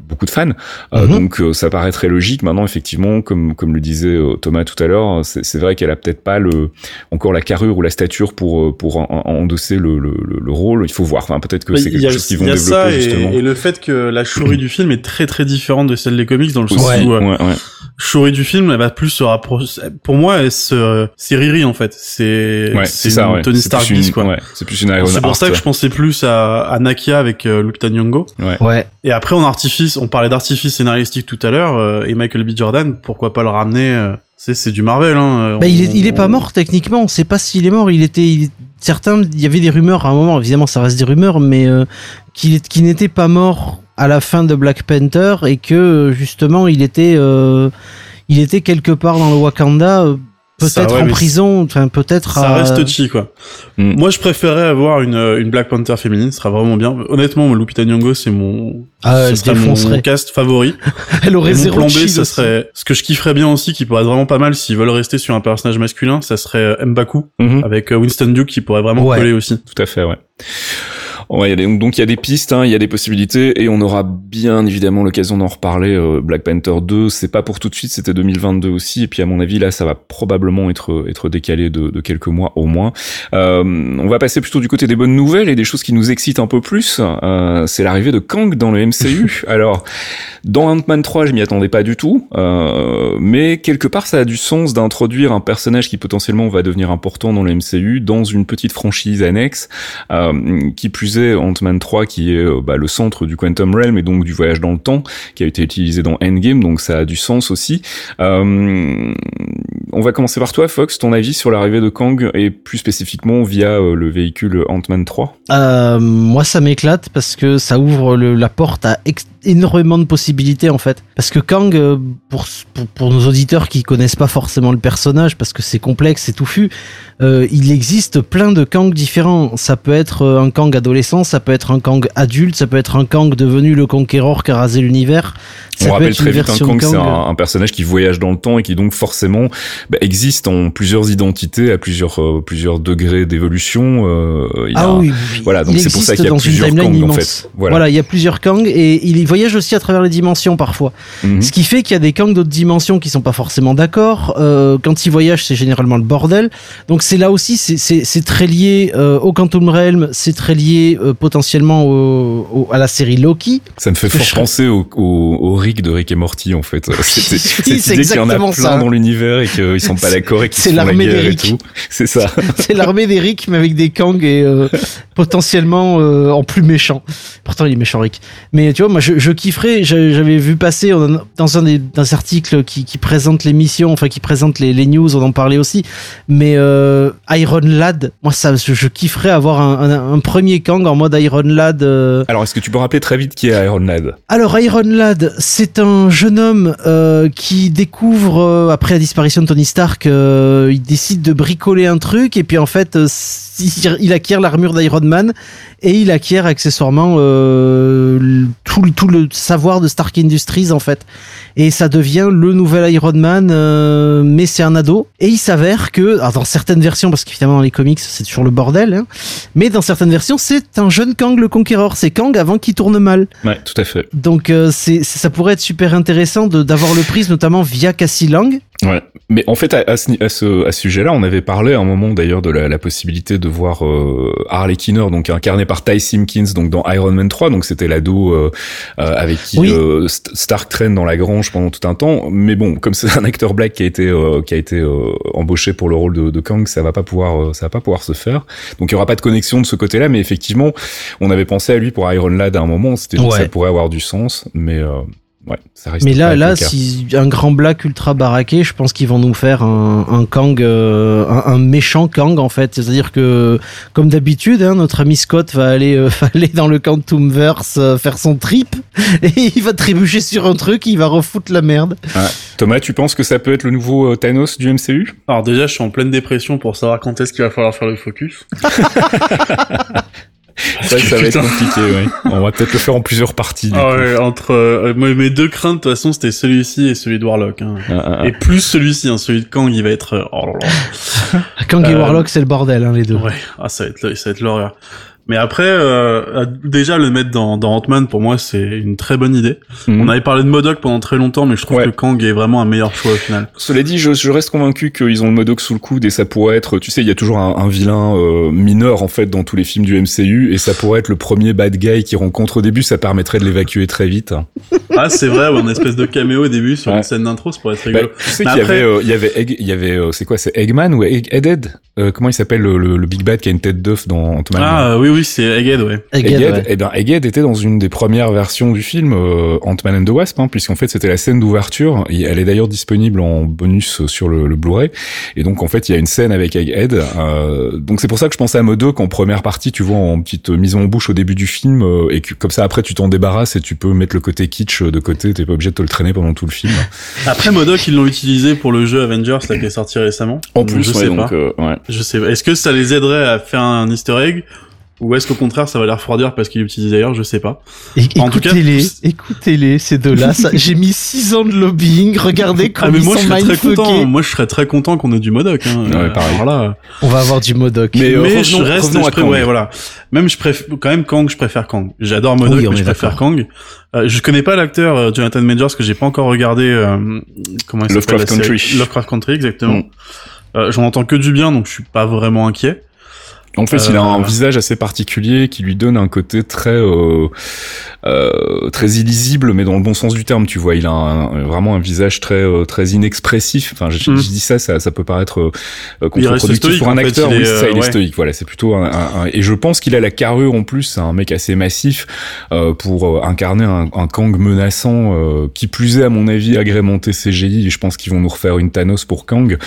beaucoup de fans. Euh, Mhm. donc euh, ça paraît très logique. Maintenant, effectivement, comme comme le disait euh, Thomas tout à l'heure, c'est vrai qu'elle a peut-être pas le encore la carrure ou la stature pour pour en- en- endosser le, le, le, le rôle. Il faut voir. Enfin, peut-être que c'est quelque a, chose qu'ils il vont y a développer ça et, justement. et le fait que la Shuri du film est très très différente de celle des comics dans le sens où euh, ouais, ouais. Shuri du film elle va plus se rapprocher pour moi elle se c'est Riri en fait c'est Ouais, c'est ça, ouais. Tony Stark plus une- bis, quoi ouais, c'est plus une Iron c'est pour ça que je pensais plus à, à Nakia avec euh, Lupita Nyong'o ouais. et après en artifice on parlait d'artifice scénaristique tout à l'heure euh, et Michael B Jordan pourquoi pas le ramener euh, c'est c'est du Marvel hein euh, il, est, on- il est pas mort techniquement. On sait pas s'il est mort. Il était il certains. Il y avait des rumeurs à un moment. Évidemment, ça reste des rumeurs, mais euh, qu'il n'était pas mort à la fin de Black Panther et que justement il était euh, il était quelque part dans le Wakanda. Euh, Peut-être ouais, en prison, enfin peut-être. Ça à- reste touchy, quoi. Mm. Moi, je préférais avoir une, euh, une Black Panther féminine, ce sera vraiment bien. Honnêtement, Lupita Nyong'o, c'est mon, Ah, ce elle serait mon, cast favori. *laughs* Elle aurait zéro plan B, ça aussi. serait, ce que je kifferais bien aussi, qui pourrait être vraiment pas mal s'ils veulent rester sur un personnage masculin, ça serait euh, M'Baku, Mhm. avec euh, Winston Duke qui pourrait vraiment Ouais. coller aussi. Tout à fait, ouais. Ouais, il y a des- donc il y a des pistes, hein, il y a des possibilités, et on aura bien évidemment l'occasion d'en reparler. euh, Black Panther 2, c'est pas pour tout de suite, c'était 2022 aussi, et puis à mon avis là, ça va probablement être être décalé de, de quelques mois au moins. Euh, on va passer plutôt du côté des bonnes nouvelles et des choses qui nous excitent un peu plus. Euh, c'est l'arrivée de Kang dans le MCU. *laughs* Alors, dans Ant-Man 3, je m'y attendais pas du tout, euh, mais quelque part, ça a du sens d'introduire un personnage qui potentiellement va devenir important dans le MCU dans une petite franchise annexe. Euh, qui plus est, Ant-Man 3, qui est euh, bah, le centre du Quantum Realm et donc du voyage dans le temps, qui a été utilisé dans Endgame, donc ça a du sens aussi. Euh, on va commencer par toi, Fox, ton avis sur l'arrivée de Kang et plus spécifiquement via euh, le véhicule Ant-Man 3. Euh, moi, ça m'éclate parce que ça ouvre le- la porte à énormément de possibilités en fait. Parce que Kang, euh, pour, pour, pour nos auditeurs qui connaissent pas forcément le personnage, parce que c'est complexe, c'est touffu, euh, il existe plein de Kang différents. Ça peut être un Kang adolescent, ça peut être un Kang adulte, ça peut être un Kang devenu le conquérant qui a rasé l'univers. Ça On peut rappelle être très vite, un version Kang, c'est un, un personnage qui voyage dans le temps et qui donc forcément bah, existe en plusieurs identités, à plusieurs euh, plusieurs degrés d'évolution. Euh, il a Ah un- oui, oui. Voilà, donc c'est pour ça qu'il y a dans plusieurs Kang en fait. Voilà. Voilà. il y a plusieurs Kang et il voyage aussi à travers les dimensions parfois. Mhm. Ce qui fait qu'il y a des Kang d'autres dimensions qui sont pas forcément d'accord. Euh, quand ils voyagent, c'est généralement le bordel. Donc c'est là aussi, c'est- très lié au Quantum Realm, c'est très lié potentiellement au, au- à la série Loki. Ça me fait que fort je- penser au, au, au Rick de Rick et Morty en fait. *laughs* C'était- Oui, c'est qu'il y en a exactement plein ça. dans l'univers et qu'ils sont pas d'accord et qu'ils C'est la l'armée et d'Eric. *laughs* C'est ça. c'est l'armée d'Eric, mais avec des Kang et euh, potentiellement euh, en plus méchant. Pourtant, il est méchant, Rick. Mais tu vois, moi, je, je kifferais. j'a- J'avais vu passer on dans un des dans un article qui, qui présente l'émission, enfin qui présente les, les news, on en parlait aussi. Mais euh, Iron Lad, moi, ça, je, je kifferais avoir un, un, un premier Kang en mode Iron Lad. euh, Alors est-ce que tu peux rappeler très vite qui est Iron Lad? Alors Iron Lad, c'est un jeune homme qui découvre après la disparition de Tony Stark, il décide de bricoler un truc et puis en fait il il acquiert l'armure d'Iron Man et il acquiert accessoirement euh, tout, le- tout le savoir de Stark Industries en fait. Et ça devient le nouvel Iron Man, euh, mais c'est un ado. Et il s'avère que, alors dans certaines versions, parce qu'évidemment dans les comics c'est toujours le bordel, hein, mais dans certaines versions c'est un jeune Kang le Conquérant. C'est Kang avant qu'il tourne mal. Ouais, tout à fait. Donc euh, c'est ça pourrait être super intéressant d'avoir le prise notamment via Cassie Lang. Ouais. Mais en fait, à, à ce, à ce, à ce sujet-là, on avait parlé à un moment d'ailleurs de la, la possibilité de voir euh, Harley Kinner, donc incarné par Ty Simpkins, donc dans Iron Man 3, donc c'était l'ado euh, euh, avec qui Oui. euh, St- Stark traîne dans la grange pendant tout un temps. Mais bon, comme c'est un acteur black qui a été euh, qui a été euh, embauché pour le rôle de, de Kang, ça va pas pouvoir ça va pas pouvoir se faire. Donc il y aura pas de connexion de ce côté-là, mais effectivement, on avait pensé à lui pour Iron Lad à un moment. C'était Ouais. ça pourrait avoir du sens, mais euh, ouais, ça reste. Mais là, là, si un grand black ultra baraqué, je pense qu'ils vont nous faire un, un Kang, euh, un, un méchant Kang en fait. C'est-à-dire que, comme d'habitude, hein, notre ami Scott va aller, euh, *laughs* va aller dans le Quantumverse euh, faire son trip *laughs* et il va trébucher sur un truc, il va refoutre la merde. Thomas, tu penses que ça peut être le nouveau euh, Thanos du MCU Alors déjà, je suis en pleine dépression pour savoir quand est-ce qu'il va falloir faire le focus. *laughs* C'est vrai que ça va être compliqué, oui. On va peut-être le faire en plusieurs parties. Du Ah coup. ouais, entre euh, moi, mes deux craintes, de toute façon, c'était celui-ci et celui de Warlock. Hein. Ah, ah, ah. Et plus celui-ci, hein, celui de Kang, il va être... euh, Oh là là. *laughs* Kang et Euh, Warlock, c'est le bordel, hein, les deux. Ouais, ah, ça va être, ça va être l'horreur. Mais après, euh, déjà le mettre dans, dans Ant-Man, pour moi, c'est une très bonne idée. Mhm. On avait parlé de Modoc pendant très longtemps, mais je trouve Ouais. que Kang est vraiment un meilleur choix au final. Cela dit, je, je reste convaincu qu'ils ont le Modoc sous le coude et ça pourrait être, tu sais, il y a toujours un, un vilain euh, mineur en fait dans tous les films du MCU et ça pourrait être le premier bad guy qu'ils rencontrent au début. Ça permettrait de l'évacuer très vite. Ah, c'est vrai, ouais, une espèce de caméo au début sur Ouais. une scène d'intro, ça pourrait être Bah, rigolo. tu sais qu'il y après- avait, euh, il y avait, Egg- il y avait, euh, c'est quoi, c'est Eggman ou Egg, Egghead Euh, Comment il s'appelle le, le, le Big Bad qui a une tête d'œuf dans Ant-Man? Ah, oui, oui, oui, c'est Egghead, ouais. Egghead, Egghead, ouais. eh ben, Egghead était dans une des premières versions du film euh, Ant-Man and the Wasp, hein, puisqu'en fait c'était la scène d'ouverture. Elle est d'ailleurs disponible en bonus sur le, le Blu-ray. Et donc en fait il y a une scène avec Egghead. Euh, donc c'est pour ça que je pensais à Modoc en première partie, tu vois, en petite mise en bouche au début du film, euh, et que comme ça après tu t'en débarrasses et tu peux mettre le côté kitsch de côté. T'es pas obligé de te le traîner pendant tout le film. *laughs* Après, Modoc, ils l'ont utilisé pour le jeu Avengers, là, qui est sorti récemment. En plus, je ouais, sais donc, pas. euh, ouais. Je sais pas. Est-ce que ça les aiderait à faire un easter egg ou est-ce qu'au contraire ça va les refroidir parce qu'ils l'utilisent d'ailleurs Je sais pas. É- En tout cas, Écoutez-les, écoutez-les, ces deux-là. ça- *laughs* J'ai mis 6 ans de lobbying. Regardez Ah comme mais ils moi je sont serais très content. Moi je serais très content qu'on ait du Modoc. Hein. Ouais, pareil. Alors là, On va avoir du Modoc. Mais, euh, mais je reste, je pré- ouais, voilà. Même je préfère quand même Kang, je préfère Kang. J'adore Modoc, Oui, mais je est préfère. Kang. Euh, je connais pas l'acteur euh, Jonathan Majors que j'ai pas encore regardé. euh, comment il s'appelle Lovecraft Country. Lovecraft Country, exactement. Mm. Euh, J'en entends que du bien, donc je suis pas vraiment inquiet. En fait, il a un Euh, visage assez particulier qui lui donne un côté très euh, euh, très illisible, mais dans le bon sens du terme. Tu vois, il a un- vraiment un visage très euh, très inexpressif. Enfin, je, Mm. je dis ça, ça, ça peut paraître contre-productif pour un fait, acteur. il oui, est, ça, il est stoïque. Voilà, c'est plutôt un, un- un- Et je pense qu'il a la carrure en plus. C'est un mec assez massif euh, pour incarner un, un Kang menaçant, euh, qui plus est à mon avis agrémenté CGI. Et je pense qu'ils vont nous refaire une Thanos pour Kang.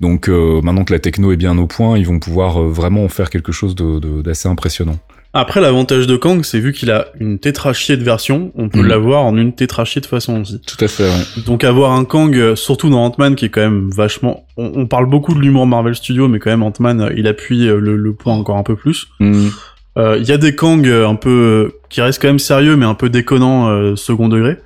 Donc euh, maintenant que la techno est bien au point, ils vont pouvoir vraiment en faire quelque chose d'assez impressionnant. Après, l'avantage de Kang, c'est vu qu'il a une tétrachie de version, on peut Mhm. l'avoir en une tétrachie de façon aussi. Tout à fait. Ouais. Donc avoir un Kang, euh, surtout dans Ant-Man, qui est quand même vachement... On, on parle beaucoup de l'humour Marvel Studios, mais quand même Ant-Man, euh, il appuie euh, le, le point encore un peu plus. Mm. Euh, Il y a des Kang un peu... qui restent quand même sérieux, mais un peu déconnants euh, second degré.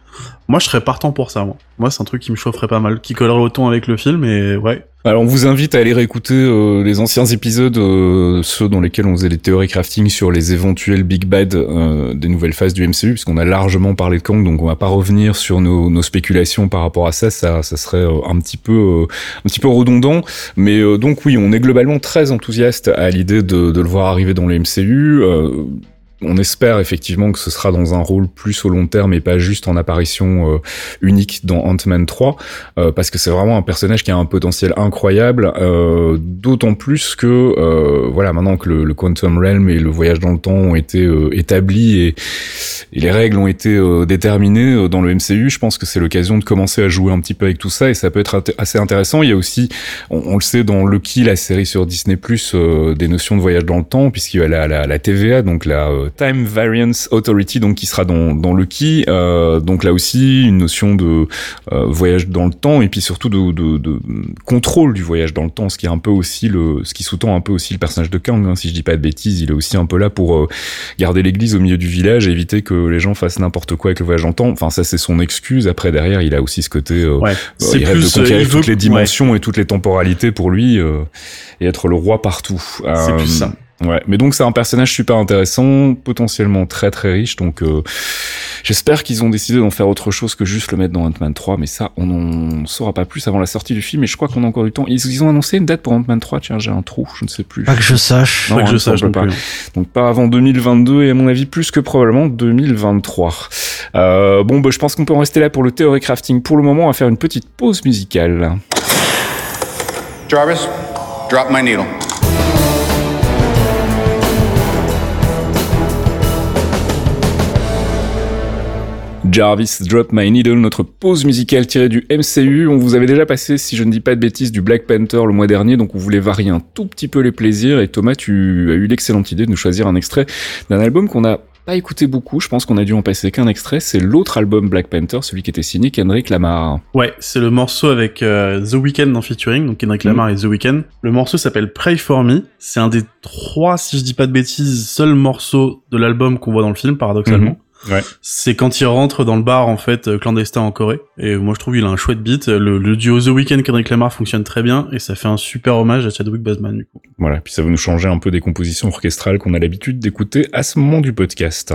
Moi, je serais partant pour ça, moi. Moi, c'est un truc qui me chaufferait pas mal, qui collerait au ton avec le film, et ouais. Alors on vous invite à aller réécouter euh, les anciens épisodes, euh, ceux dans lesquels on faisait les théories crafting sur les éventuels big bad euh, des nouvelles phases du MCU, puisqu'on a largement parlé de Kang, donc on va pas revenir sur nos, spéculations par rapport à ça, ça, serait euh, un petit peu, un petit peu redondant. Mais donc oui, on est globalement très enthousiaste à l'idée de, de le voir arriver dans le MCU. On espère effectivement que ce sera dans un rôle plus au long terme et pas juste en apparition euh, unique dans Ant-Man 3 euh, parce que c'est vraiment un personnage qui a un potentiel incroyable, euh, d'autant plus que euh, voilà maintenant que le, le Quantum Realm et le voyage dans le temps ont été euh, établis et, et les règles ont été euh, déterminées dans le MCU, je pense que c'est l'occasion de commencer à jouer un petit peu avec tout ça et ça peut être assez intéressant. Il y a aussi, on, le sait dans Loki, la série sur Disney des notions de voyage dans le temps puisqu'il y a la, la, la TVA, donc la Time Variance Authority, donc qui sera dans, dans Loki, euh, donc là aussi une notion de euh, voyage dans le temps et puis surtout de, de, de contrôle du voyage dans le temps, ce qui est un peu aussi le, ce qui sous-tend un peu aussi le personnage de Kang. hein. si je dis pas de bêtises, il est aussi un peu là pour euh, garder l'église au milieu du village et éviter que les gens fassent n'importe quoi avec le voyage dans le temps. Enfin, ça c'est son excuse. Après derrière, il a aussi ce côté. euh, Ouais. euh, il rêve de plus... euh, conquérir veut- toutes les ouais. dimensions et toutes les temporalités pour lui euh, et être le roi partout. C'est plus ça. Ouais, mais donc c'est un personnage super intéressant, potentiellement très très riche, donc euh, j'espère qu'ils ont décidé d'en faire autre chose que juste le mettre dans Ant-Man 3, mais ça on en saura pas plus avant la sortie du film, et je crois qu'on a encore du temps. Ils, ils ont annoncé une date pour Ant-Man 3, tiens j'ai un trou, je ne sais plus. Pas que je sache. Non, Pas que hein, je on sache non pas. plus. Donc pas avant 2022 et à mon avis plus que probablement 2023. Euh, bon bah je pense qu'on peut en rester là pour le théorie crafting. Pour le moment on va faire une petite pause musicale. Jarvis, drop my needle. Jarvis Drop My Needle, notre pause musicale tirée du MCU. On vous avait déjà passé, si je ne dis pas de bêtises, du Black Panther le mois dernier, donc on voulait varier un tout petit peu les plaisirs. Et Thomas, tu as eu l'excellente idée de nous choisir un extrait d'un album qu'on n'a pas écouté beaucoup. Je pense qu'on a dû en passer qu'un extrait. C'est l'autre album Black Panther, celui qui était signé Kendrick Lamar. Ouais, c'est le morceau avec euh, The Weeknd en featuring, donc Kendrick Mhm. Lamar et The Weeknd. Le morceau s'appelle Pray For Me. C'est un des trois, si je dis pas de bêtises, seuls morceaux de l'album qu'on voit dans le film, paradoxalement. Mhm. Ouais. C'est quand il rentre dans le bar, en fait, euh, clandestin en Corée. Et moi, je trouve qu'il a un chouette beat. Le, le duo The Weeknd Kendrick Lamar fonctionne très bien et ça fait un super hommage à Chadwick Boseman, du coup. Voilà, puis ça va nous changer un peu des compositions orchestrales qu'on a l'habitude d'écouter à ce moment du podcast.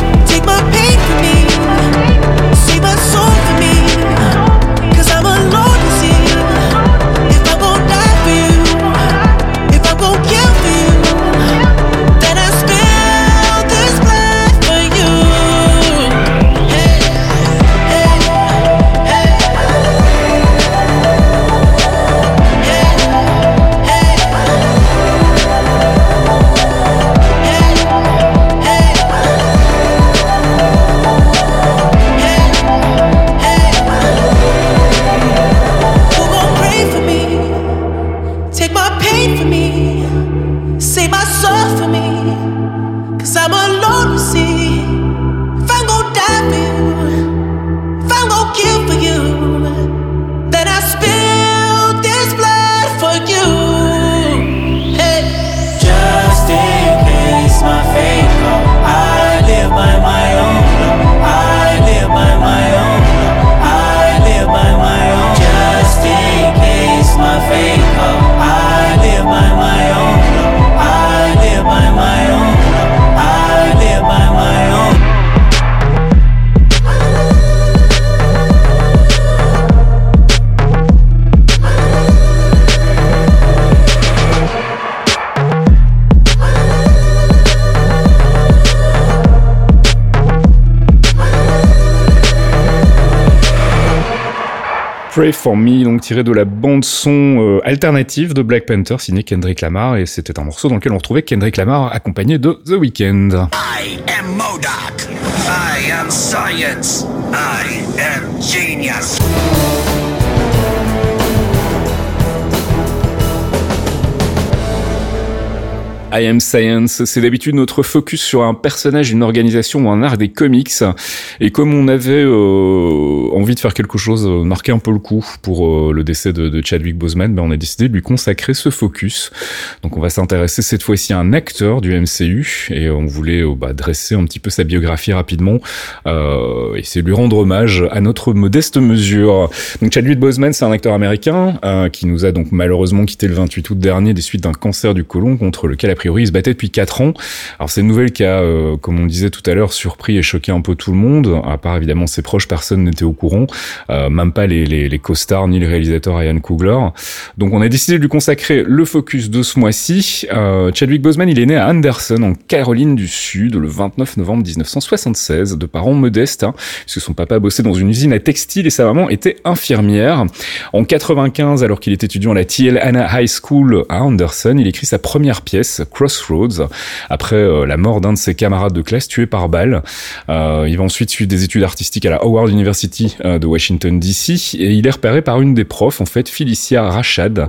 Take my pain for me. Save my soul for me. Pray for Me, donc tiré de la bande son euh, alternative de Black Panther, signé Kendrick Lamar, et c'était un morceau dans lequel on retrouvait Kendrick Lamar accompagné de The Weeknd. I Am Science, c'est d'habitude notre focus sur un personnage, une organisation ou un art des comics. Et comme on avait euh, envie de faire quelque chose, euh, marquer un peu le coup pour euh, le décès de, de Chadwick Boseman, ben on a décidé de lui consacrer ce focus. Donc on va s'intéresser cette fois-ci à un acteur du MCU et on voulait euh, bah, dresser un petit peu sa biographie rapidement et c'est lui rendre hommage à notre modeste mesure. Donc Chadwick Boseman, c'est un acteur américain qui nous a donc malheureusement quitté le 28 août dernier des suites d'un cancer du côlon contre lequel a priori il se battait depuis 4 ans. Alors c'est une nouvelle qui a, euh, comme on disait tout à l'heure, surpris et choqué un peu tout le monde. À part évidemment ses proches, personne n'était au courant, euh, même pas les, les, les co-stars ni le réalisateur Ryan Coogler. Donc on a décidé de lui consacrer le focus de ce mois-ci. Euh, Chadwick Boseman, il est né à Anderson, en Caroline du Sud, le 29 novembre 1976, de parents modestes, hein, puisque son papa bossait dans une usine à textile et sa maman était infirmière. En 95, alors qu'il est étudiant à la TL Anna High School à Anderson, il écrit sa première pièce, Crossroads, après euh, la mort d'un de ses camarades de classe tué par balle. Euh, il va ensuite suivre des études artistiques à la Howard University euh, de Washington DC et il est repéré par une des profs, en fait, Felicia Rachad,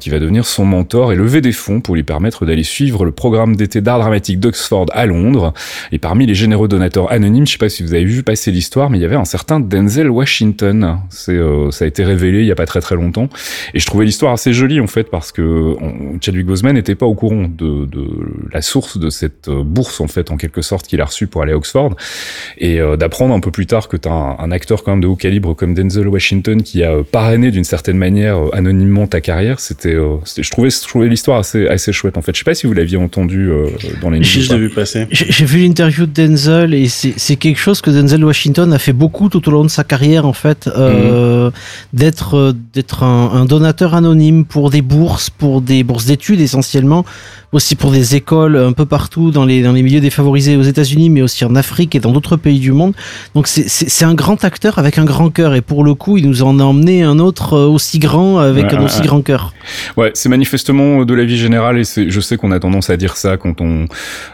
qui va devenir son mentor et lever des fonds pour lui permettre d'aller suivre le programme d'été d'art dramatique d'Oxford à Londres. Et parmi les généreux donateurs anonymes, je sais pas si vous avez vu passer l'histoire, mais il y avait un certain Denzel Washington. Euh, ça a été révélé il y a pas très très longtemps. Et je trouvais l'histoire assez jolie en fait parce que Chadwick Boseman n'était pas au courant de, de la source de cette euh, bourse en fait en quelque sorte qu'il a reçue pour aller à Oxford et euh, d'apprendre un peu plus tard que t'as un, un acteur quand même de haut calibre comme Denzel Washington qui a euh, parrainé d'une certaine manière euh, anonymement ta carrière. C'était, euh, je trouvais, je trouvais l'histoire assez assez chouette en fait. Je sais pas si vous l'aviez entendu euh, dans les news. L'ai vu passer. J'ai j'ai vu l'interview de Denzel et c'est c'est quelque chose que Denzel Washington a fait beaucoup tout au long de sa carrière en fait, euh, d'être d'être un, un donateur anonyme pour des bourses, pour des bourses d'études essentiellement, aussi aussi pour des écoles un peu partout dans les dans les milieux défavorisés aux États-Unis, mais aussi en Afrique et dans d'autres pays du monde. Donc c'est un grand acteur avec un grand cœur et pour le coup, il nous en a emmené un autre euh, aussi grand avec Ouais, un aussi ouais. grand cœur. Ouais, c'est manifestement de la vie générale et je sais qu'on a tendance à dire ça quand on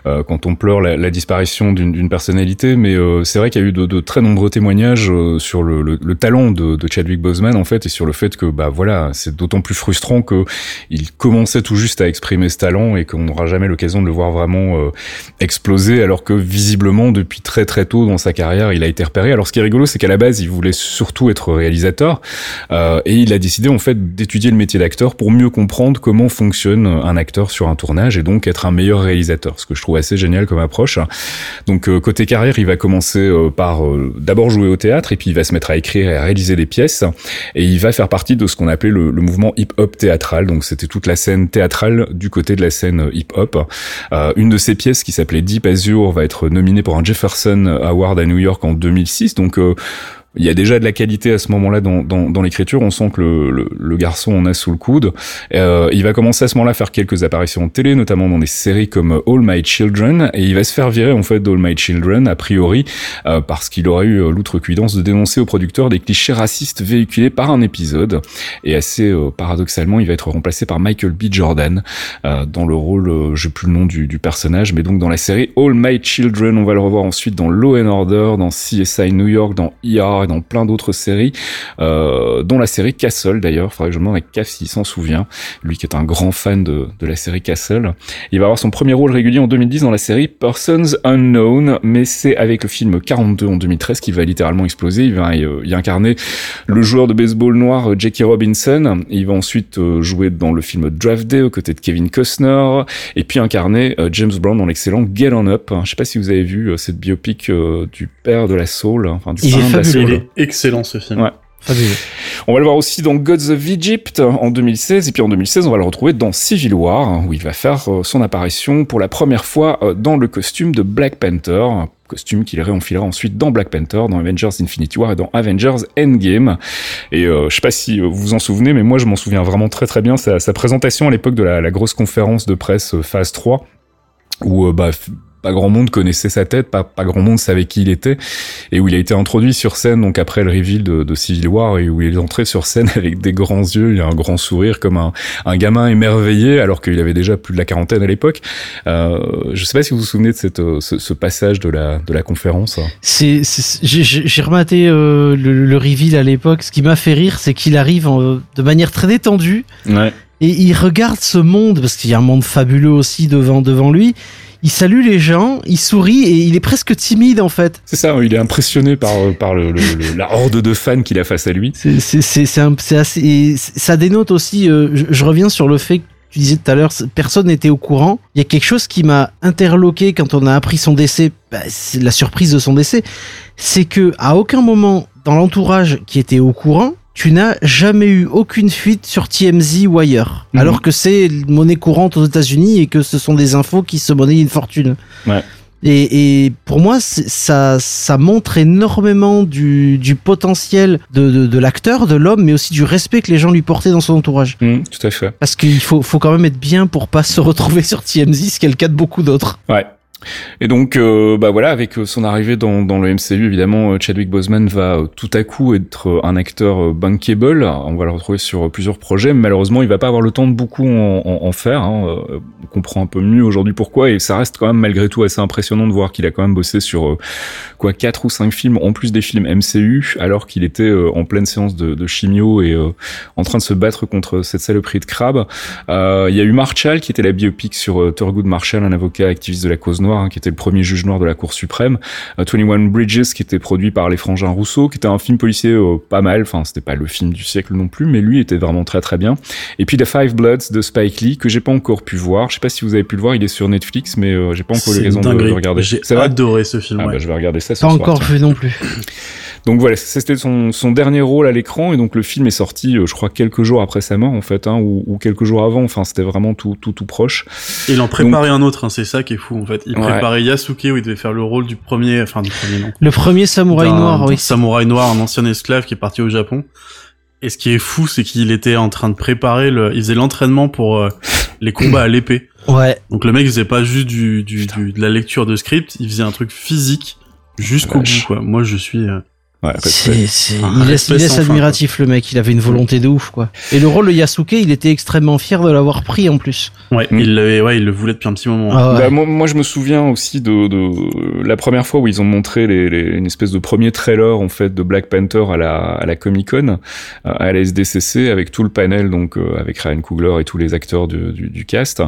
euh, quand on pleure la, la disparition d'une, personnalité, mais euh, c'est vrai qu'il y a eu de, de très nombreux témoignages sur le, le, le talent de, de Chadwick Boseman en fait et sur le fait que bah voilà, c'est d'autant plus frustrant que il commençait tout juste à exprimer ce talent et qu'on n'aura jamais l'occasion de le voir vraiment euh, exploser alors que visiblement depuis très très tôt dans sa carrière il a été repéré. Alors ce qui est rigolo c'est qu'à la base il voulait surtout être réalisateur euh, et il a décidé en fait d'étudier le métier d'acteur pour mieux comprendre comment fonctionne un acteur sur un tournage et donc être un meilleur réalisateur, ce que je trouve assez génial comme approche. Donc euh, côté carrière, il va commencer par d'abord jouer au théâtre et puis il va se mettre à écrire et à réaliser des pièces et il va faire partie de ce qu'on appelait le, le mouvement hip-hop théâtral. Donc c'était toute la scène théâtrale du côté de la scène hip-hop. Euh, une de ses pièces qui s'appelait Deep Azure va être nominée pour un Jefferson Award à New York en 2006. Donc euh, il y a déjà de la qualité à ce moment-là dans, dans, dans l'écriture. On sent que le, le, le garçon en a sous le coude. Euh, il va commencer à ce moment-là à faire quelques apparitions en télé, notamment dans des séries comme All My Children, et il va se faire virer en fait d'All My Children a priori euh, parce qu'il aurait eu euh, l'outrecuidance de dénoncer au producteur des clichés racistes véhiculés par un épisode. Et assez euh, paradoxalement, il va être remplacé par Michael B. Jordan euh, dans le rôle, euh, j'ai plus le nom du, du personnage, mais donc dans la série All My Children, on va le revoir ensuite dans Law and Order, dans CSI New York, dans ER et dans plein d'autres séries, euh, dont la série Castle d'ailleurs. Faudrait que je demande avec Caf s'il s'en souvient. Lui qui est un grand fan de, de la série Castle. Il va avoir son premier rôle régulier en 2010 dans la série Persons Unknown, mais c'est avec le film 42 en 2013 qu'il va littéralement exploser. Il va y, euh, y incarner le joueur de baseball noir euh, Jackie Robinson. Il va ensuite euh, jouer dans le film Draft Day aux côtés de Kevin Costner et puis incarner James Brown dans l'excellent Get On Up. Je sais pas si vous avez vu cette biopic du père de la soul, enfin du parrain de la fabuleux. Il soul. est excellent ce film. Ouais. On va le voir aussi dans Gods of Egypt en 2016 et puis en 2016 on va le retrouver dans Civil War où il va faire euh, son apparition pour la première fois euh, dans le costume de Black Panther, costume qu'il réenfilera ensuite dans Black Panther, dans Avengers Infinity War et dans Avengers Endgame. Et euh, je sais pas si vous vous en souvenez mais moi je m'en souviens vraiment très très bien sa, sa présentation à l'époque de la, la grosse conférence de presse euh, phase 3 où euh, bah pas grand monde connaissait sa tête, pas, pas grand monde savait qui il était, et où il a été introduit sur scène donc après le reveal de, de Civil War et où il est entré sur scène *laughs* avec des grands yeux, il a un grand sourire comme un, un gamin émerveillé alors qu'il avait déjà plus de la quarantaine à l'époque. Euh, je sais pas si vous vous souvenez de cette, euh, ce, ce passage de la, de la conférence. C'est, c'est- j'ai- j'ai j'ai rematé euh, le, le reveal à l'époque. Ce qui m'a fait rire, c'est qu'il arrive en- de manière très détendue Ouais. et il regarde ce monde parce qu'il y a un monde fabuleux aussi devant devant lui. Il salue les gens, il sourit et il est presque timide en fait. C'est ça, il est impressionné par, euh, par le, le- le- la horde de fans qu'il a face à lui. C'est c'est c'est c'est un- c'est assez et ça dénote aussi. euh, je, je reviens sur le fait que tu disais tout à l'heure, personne n'était au courant. Il y a quelque chose qui m'a interloqué quand on a appris son décès. bah, la surprise de son décès, c'est que à aucun moment dans l'entourage qui était au courant, tu n'as jamais eu aucune fuite sur TMZ ou ailleurs. Mhm. Alors que c'est monnaie courante aux États-Unis et que ce sont des infos qui se monnaient une fortune. Ouais. Et, et pour moi, ça, ça montre énormément du, du potentiel de, de, de l'acteur, de l'homme, mais aussi du respect que les gens lui portaient dans son entourage. Hum, tout à fait. Parce qu'il faut, faut quand même être bien pour pas se retrouver sur TMZ, ce qui est le cas de beaucoup d'autres. Ouais. Et donc, euh, bah voilà, avec euh, son arrivée dans, dans le MCU, évidemment, euh, Chadwick Boseman va euh, tout à coup être un acteur bankable. On va le retrouver sur plusieurs projets. mais Malheureusement, il va pas avoir le temps de beaucoup en, en, faire. Hein. On comprend un peu mieux aujourd'hui pourquoi. Et ça reste quand même malgré tout assez impressionnant de voir qu'il a quand même bossé sur quoi quatre ou cinq films en plus des films MCU, alors qu'il était en pleine séance de, de chimio et en train de se battre contre cette saloperie de crabe. Il y a eu Marshall qui était la biopic sur Thurgood Marshall, un avocat activiste de la cause noire, hein, qui était le premier juge noir de la Cour suprême. Euh, 21 Bridges qui était produit par les frangins Rousseau, qui était un film policier euh, pas mal. Enfin, c'était pas le film du siècle non plus, mais lui était vraiment très très bien. Et puis The Five Bloods de Spike Lee que j'ai pas encore pu voir. Je sais pas si vous avez pu le voir, il est sur Netflix, mais euh, j'ai pas encore eu l'occasion de, le regarder. J'ai adoré ce film. Ah ouais. bah, je vais regarder ça ce Pas soir, encore vu non plus. Donc voilà, c'était son, son dernier rôle à l'écran et donc le film est sorti, euh, je crois quelques jours après sa mort en fait, hein, ou, ou quelques jours avant. Enfin, c'était vraiment tout tout tout proche. Et il en préparait un autre, hein, c'est ça qui est fou en fait. Il Ouais. préparait Yasuke où il devait faire le rôle du premier, enfin du premier non. Le premier samouraï noir, oui. Samouraï noir, un ancien esclave qui est parti au Japon. Et ce qui est fou, c'est qu'il était en train de préparer le, il faisait l'entraînement pour euh, les combats à l'épée. Ouais. Donc le mec faisait pas juste du, du, du- de la lecture de script, il faisait un truc physique jusqu'au bout quoi. Moi je suis euh, Ouais. C'est, il laisse, il laisse fin, admiratif le mec, il avait une volonté de ouf quoi. Et le rôle de Yasuke, il était extrêmement fier de l'avoir pris en plus. ouais, Mm. il l'avait ouais, il le voulait depuis un petit moment. Ah ouais. Bah, moi, moi, je me souviens aussi de, de la première fois où ils ont montré les, les- une espèce de premier trailer en fait de Black Panther à la, à la Comic Con, à la SDCC, avec tout le panel donc euh, avec Ryan Coogler et tous les acteurs du, du, du cast,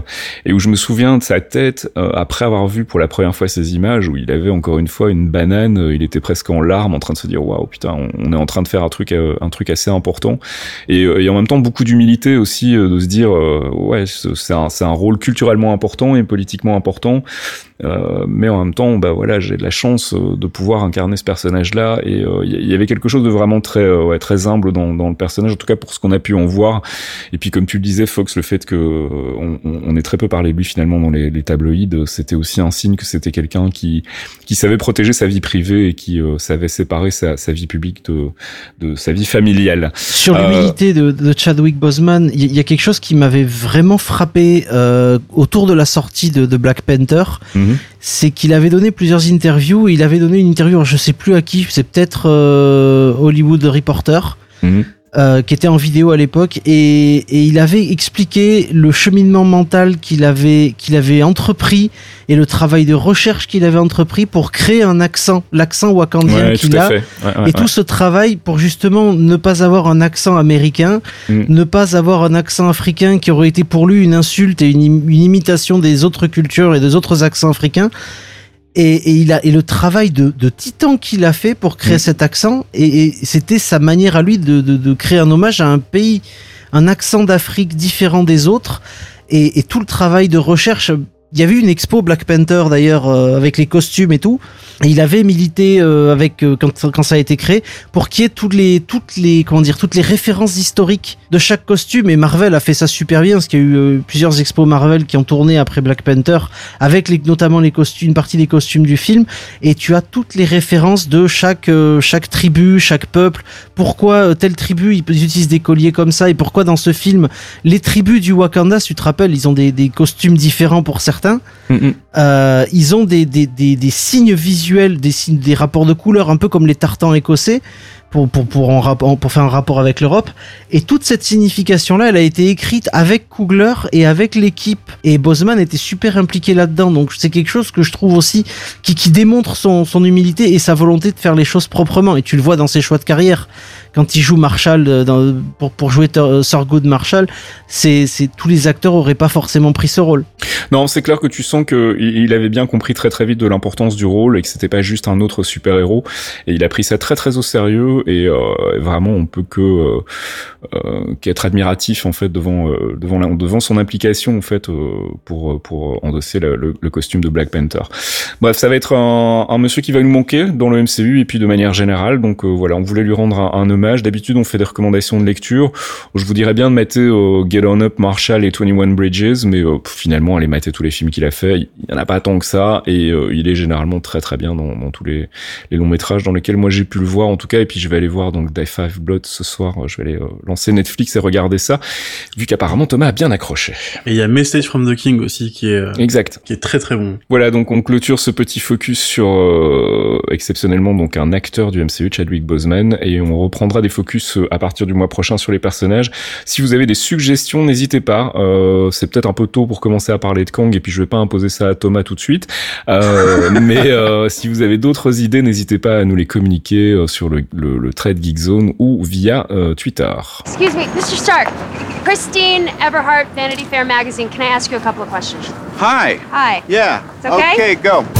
et où je me souviens de sa tête euh, après avoir vu pour la première fois ces images où il avait encore une fois une banane, euh, il était presque en larmes, en train de se dire waouh putain, on, est en train de faire un truc euh, un truc assez important, et, euh, et en même temps beaucoup d'humilité aussi euh, de se dire ouais c'est un, c'est un rôle culturellement important et politiquement important. Euh, mais en même temps bah voilà j'ai de la chance de pouvoir incarner ce personnage là et il y- avait quelque chose de vraiment très euh, ouais, très humble dans, dans le personnage en tout cas pour ce qu'on a pu en voir. Et puis comme tu le disais Fox le fait que on, on- ait très peu parlé de lui finalement dans les, les tabloïds c'était aussi un signe que c'était quelqu'un qui qui savait protéger sa vie privée et qui savait séparer sa, sa vie publique de de sa vie familiale Sur Euh, l'humilité de, de Chadwick Boseman, il y, a quelque chose qui m'avait vraiment frappé euh, autour de la sortie de, de Black Panther, Mhm. c'est qu'il avait donné plusieurs interviews. Il avait donné une interview, je sais plus à qui, c'est peut-être euh, Hollywood Reporter. Mhm. Euh, qui était en vidéo à l'époque et, et il avait expliqué le cheminement mental qu'il avait qu'il avait entrepris et le travail de recherche qu'il avait entrepris pour créer un accent l'accent wakandien ouais qu'il a fait Ouais, ouais, et tout ce travail pour justement ne pas avoir un accent américain, Mm. ne pas avoir un accent africain qui aurait été pour lui une insulte et une imitation des autres cultures et des autres accents africains. Et, et il a et le travail de, de titan qu'il a fait pour créer Mm. cet accent et, et c'était sa manière à lui de, de, de créer un hommage à un pays, un accent d'Afrique différent des autres et, et tout le travail de recherche. Il y avait une expo Black Panther d'ailleurs euh, avec les costumes et tout. Il avait milité euh, avec euh, quand, quand ça a été créé pour qu'il y ait toutes les toutes les comment dire toutes les références historiques de chaque costume. Et Marvel a fait ça super bien parce qu'il y a eu euh, plusieurs expos Marvel qui ont tourné après Black Panther avec les, notamment les costumes une partie des costumes du film. Et tu as toutes les références de chaque euh, chaque tribu chaque peuple. Pourquoi euh, telle tribu ils ils utilisent des colliers comme ça? Et pourquoi dans ce film les tribus du Wakanda si tu te rappelles ils ont des, des costumes différents pour certains Mhm. euh, ils ont des, des, des, des signes visuels, des signes, des rapports de couleurs, un peu comme les tartans écossais, pour, pour, pour, en rap- en- pour faire un rapport avec l'Europe. Et toute cette signification-là, elle a été écrite avec Coogler et avec l'équipe. Et Bosman était super impliqué là-dedans. Donc c'est quelque chose que je trouve aussi qui, qui démontre son, son humilité et sa volonté de faire les choses proprement. Et tu le vois dans ses choix de carrière. Quand il joue Marshall euh, pour, pour jouer Thor- Thurgood Marshall, c'est, tous les acteurs auraient pas forcément pris ce rôle. Non, c'est clair que tu sens que il avait bien compris très très vite de l'importance du rôle et que c'était pas juste un autre super héros. Et il a pris ça très très au sérieux et euh, vraiment on peut que euh, euh, qu'être admiratif en fait devant euh, devant la- devant son implication en fait euh, pour pour endosser le, costume de Black Panther. Bref, ça va être un, monsieur qui va nous manquer dans le MCU et puis de manière générale. Donc euh, voilà, on voulait lui rendre un, un hommage. D'habitude, on fait des recommandations de lecture. Je vous dirais bien de mater euh, Get On Up, Marshall et 21 Bridges, mais euh, finalement, allez mater tous les films qu'il a fait. Il y en a pas tant que ça et euh, il est généralement très très bien dans, dans tous les, les longs métrages dans lesquels moi j'ai pu le voir en tout cas. Et puis je vais aller voir donc Die Five Blood ce soir. Je vais aller euh, lancer Netflix et regarder ça, vu qu'apparemment Thomas a bien accroché. Et il y a Message from the King aussi qui est Exact. qui est très très bon. Voilà, donc on clôture ce petit focus sur exceptionnellement donc un acteur du MCU, Chadwick Boseman, et on reprendra des focus euh, à partir du mois prochain sur les personnages. Si vous avez des suggestions, n'hésitez pas. Euh, c'est peut-être un peu tôt pour commencer à parler de Kang, et puis je vais pas imposer ça à Thomas tout de suite. Euh, *laughs* mais euh, si vous avez d'autres idées, n'hésitez pas à nous les communiquer sur le, le, le Trade Geek Zone ou via euh, Twitter. Excuse me, Mr. Stark. Christine Everhart, Vanity Fair magazine. Can I ask you a couple of questions? Hi. Hi. Yeah. It's okay? Okay, go.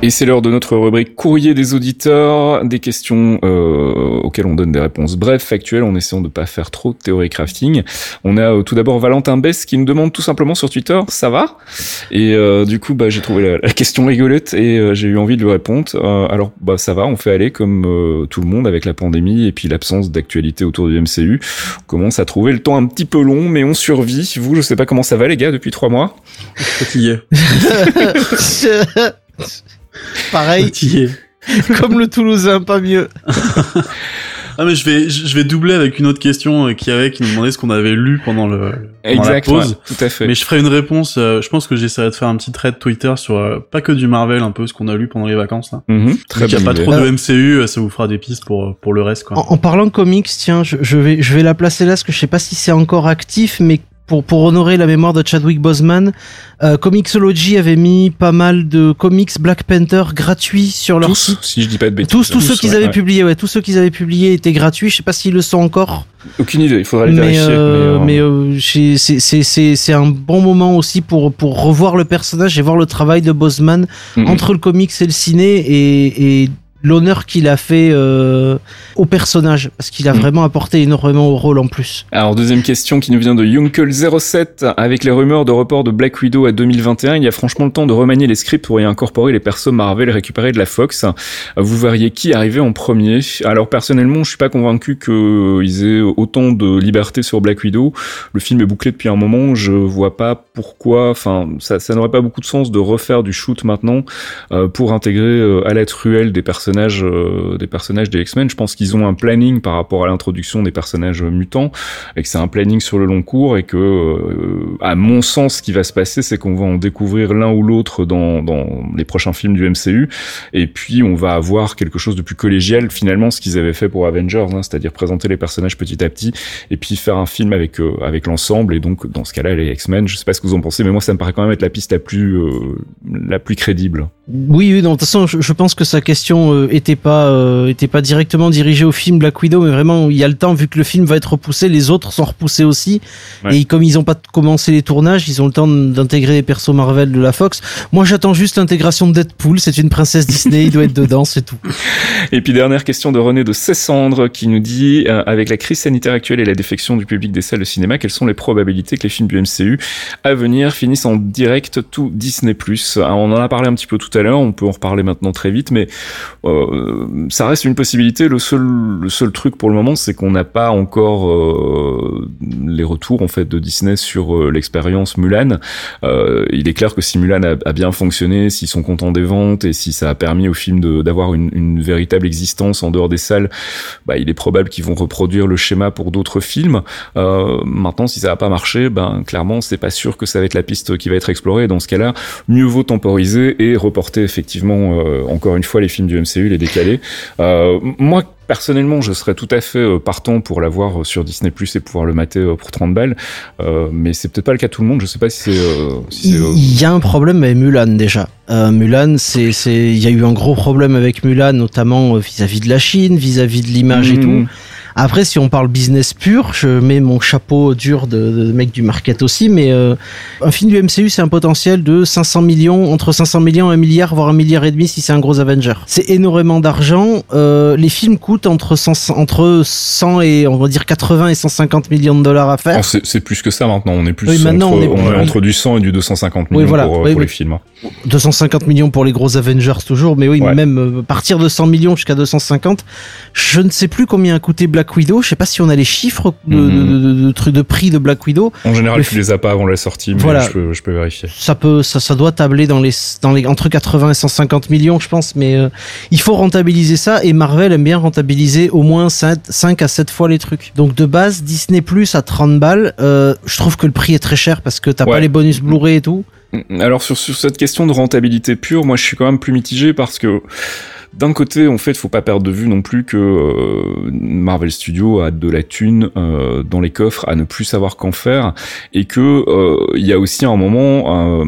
Et c'est l'heure de notre rubrique courrier des auditeurs, des questions euh, auxquelles on donne des réponses brèves, factuelles, en essayant de pas faire trop de théorie crafting. On a euh, tout d'abord Valentin Bess qui nous demande tout simplement sur Twitter, ça va? Et euh, du coup, bah, j'ai trouvé la, la question rigolote et euh, j'ai eu envie de lui répondre. Euh, alors, bah, ça va, on fait aller comme euh, tout le monde avec la pandémie et puis l'absence d'actualité autour du MCU. On commence à trouver le temps un petit peu long, mais on survit. Vous, je sais pas comment ça va les gars depuis trois mois? Fatigué. *laughs* *laughs* Pareil, *laughs* comme le Toulousain, pas mieux. *laughs* Ah mais je vais je vais doubler avec une autre question euh, qui avait qui nous demandait ce qu'on avait lu pendant le pendant la pause. ouais, tout à fait. Mais je ferai une réponse. euh, je pense que j'essaierai de faire un petit thread Twitter sur euh, pas que du Marvel, un peu ce qu'on a lu pendant les vacances là. Mhm, très Vu qu'il n'y a pas idée. trop de MCU, ça vous fera des pistes pour pour le reste quoi. En, en parlant comics, tiens, je, je vais, je vais la placer là, parce que je sais pas si c'est encore actif, mais pour, pour honorer la mémoire de Chadwick Boseman, euh, Comixology avait mis pas mal de comics Black Panther gratuits sur leur Tous, site. si je dis pas de bêtises. Tous, tous ceux qu'ils ouais, avaient ouais. publiés, ouais, tous ceux qu'ils avaient publiés étaient gratuits. Je sais pas s'ils le sont encore, Aucune idée, il faudra les mais vérifier. euh, mais, mais euh, euh, j'ai- c'est c'est c'est c'est un bon moment aussi pour pour revoir le personnage et voir le travail de Boseman mhm. entre le comics et le ciné et, et l'honneur qu'il a fait euh, au personnage parce qu'il a Mm. vraiment apporté énormément au rôle en plus. Alors deuxième question qui nous vient de Yunkel07. Avec les rumeurs de report de Black Widow à 2021, il y a franchement le temps de remanier les scripts pour y incorporer les persos Marvel récupérés de la Fox. Vous verriez qui arriver en premier Alors personnellement, je suis pas convaincu qu'ils aient autant de liberté sur Black Widow. Le film est bouclé depuis un moment, je vois pas pourquoi. Enfin, ça, ça n'aurait pas beaucoup de sens de refaire du shoot maintenant euh, pour intégrer euh, à la truelle des personnages, euh, des personnages des X-Men. Je pense qu'ils ont un planning par rapport à l'introduction des personnages mutants et que c'est un planning sur le long cours et que, euh, à mon sens, ce qui va se passer, c'est qu'on va en découvrir l'un ou l'autre dans, dans les prochains films du MCU et puis on va avoir quelque chose de plus collégial finalement ce qu'ils avaient fait pour Avengers, hein, c'est-à-dire présenter les personnages petit à petit et puis faire un film avec euh, avec l'ensemble et donc dans ce cas-là les X-Men. Je sais pas ce que vous en pensez, mais moi ça me paraît quand même être la piste la plus euh, la plus crédible. Oui, oui, non, de toute façon, je, je pense que sa question euh, était pas euh, était pas directement dirigée au film Black Widow, mais vraiment il y a le temps vu que le film va être repoussé, les autres sont repoussés aussi, Ouais. et comme ils ont pas commencé les tournages, ils ont le temps d'intégrer les persos Marvel de la Fox. Moi, j'attends juste l'intégration de Deadpool, c'est une princesse Disney, il doit être dedans, c'est tout. *laughs* Et puis dernière question de René de Cessandre qui nous dit euh, avec la crise sanitaire actuelle et la défection du public des salles de cinéma, quelles sont les probabilités que les films du MCU à venir finissent en direct tout Disney? Alors, On en a parlé un petit peu tout à on peut en reparler maintenant très vite, mais euh, ça reste une possibilité. Le seul le seul truc pour le moment, c'est qu'on n'a pas encore euh, les retours en fait de Disney sur euh, l'expérience Mulan. Euh, il est clair que si Mulan a, bien fonctionné, s'ils sont contents des ventes et si ça a permis au film d'avoir une, une véritable existence en dehors des salles, bah, il est probable qu'ils vont reproduire le schéma pour d'autres films. Euh, maintenant, si ça va pas marché, ben clairement, c'est pas sûr que ça va être la piste qui va être explorée. Dans ce cas-là, mieux vaut temporiser et reporter effectivement euh, encore une fois les films du MCU, les décaler. Euh, moi. Personnellement, je serais tout à fait euh, partant pour l'avoir sur Disney Plus et pouvoir le mater pour 30 balles, Euh, mais c'est peut-être pas le cas de tout le monde. Je sais pas si c'est euh, si euh, Il y a un problème avec Mulan déjà. Mulan, c'est, c'est, il y a eu un gros problème avec Mulan, notamment vis-à-vis de la Chine, vis-à-vis de l'image et Mhm. tout. Après, si on parle business pur, je mets mon chapeau dur de, de mec du market aussi, mais euh, un film du MCU, c'est un potentiel de 500 millions, entre 500 millions et un milliard, voire un milliard et demi si c'est un gros Avenger. C'est énormément d'argent. Euh, les films coûtent entre 100, entre 100 et, on va dire, 80 et 150 millions de dollars à faire. Oh, c'est plus que ça maintenant. On est plus Oui, maintenant, entre, on est- on est oui. entre du 100 et du 250 Oui, millions voilà. pour, Oui, pour oui. les films. 250 millions pour les gros Avengers toujours, mais oui, Ouais. même euh, partir de 100 millions jusqu'à 250. Je ne sais plus combien a coûté Black Widow. Je sais pas si on a les chiffres de, Mhm. de, de, de, trucs de prix de Black Widow. En général, tu les as pas avant la sortie, mais Voilà. je, peux, je peux vérifier. Ça peut, ça, ça doit tabler dans les, dans les entre 80 et 150 millions, je pense. Mais euh, il faut rentabiliser ça et Marvel aime bien rentabiliser au moins 5, 5 à 7 fois les trucs. Donc de base, Disney Plus à 30 balles. Euh, je trouve que le prix est très cher parce que t'as Ouais. pas les bonus Blu-ray et tout. Alors sur, sur cette question de rentabilité pure, moi je suis quand même plus mitigé parce que d'un côté, en fait, faut pas perdre de vue non plus que euh, Marvel Studios a de la thune euh, dans les coffres à ne plus savoir qu'en faire et que euh, il y a aussi un moment euh,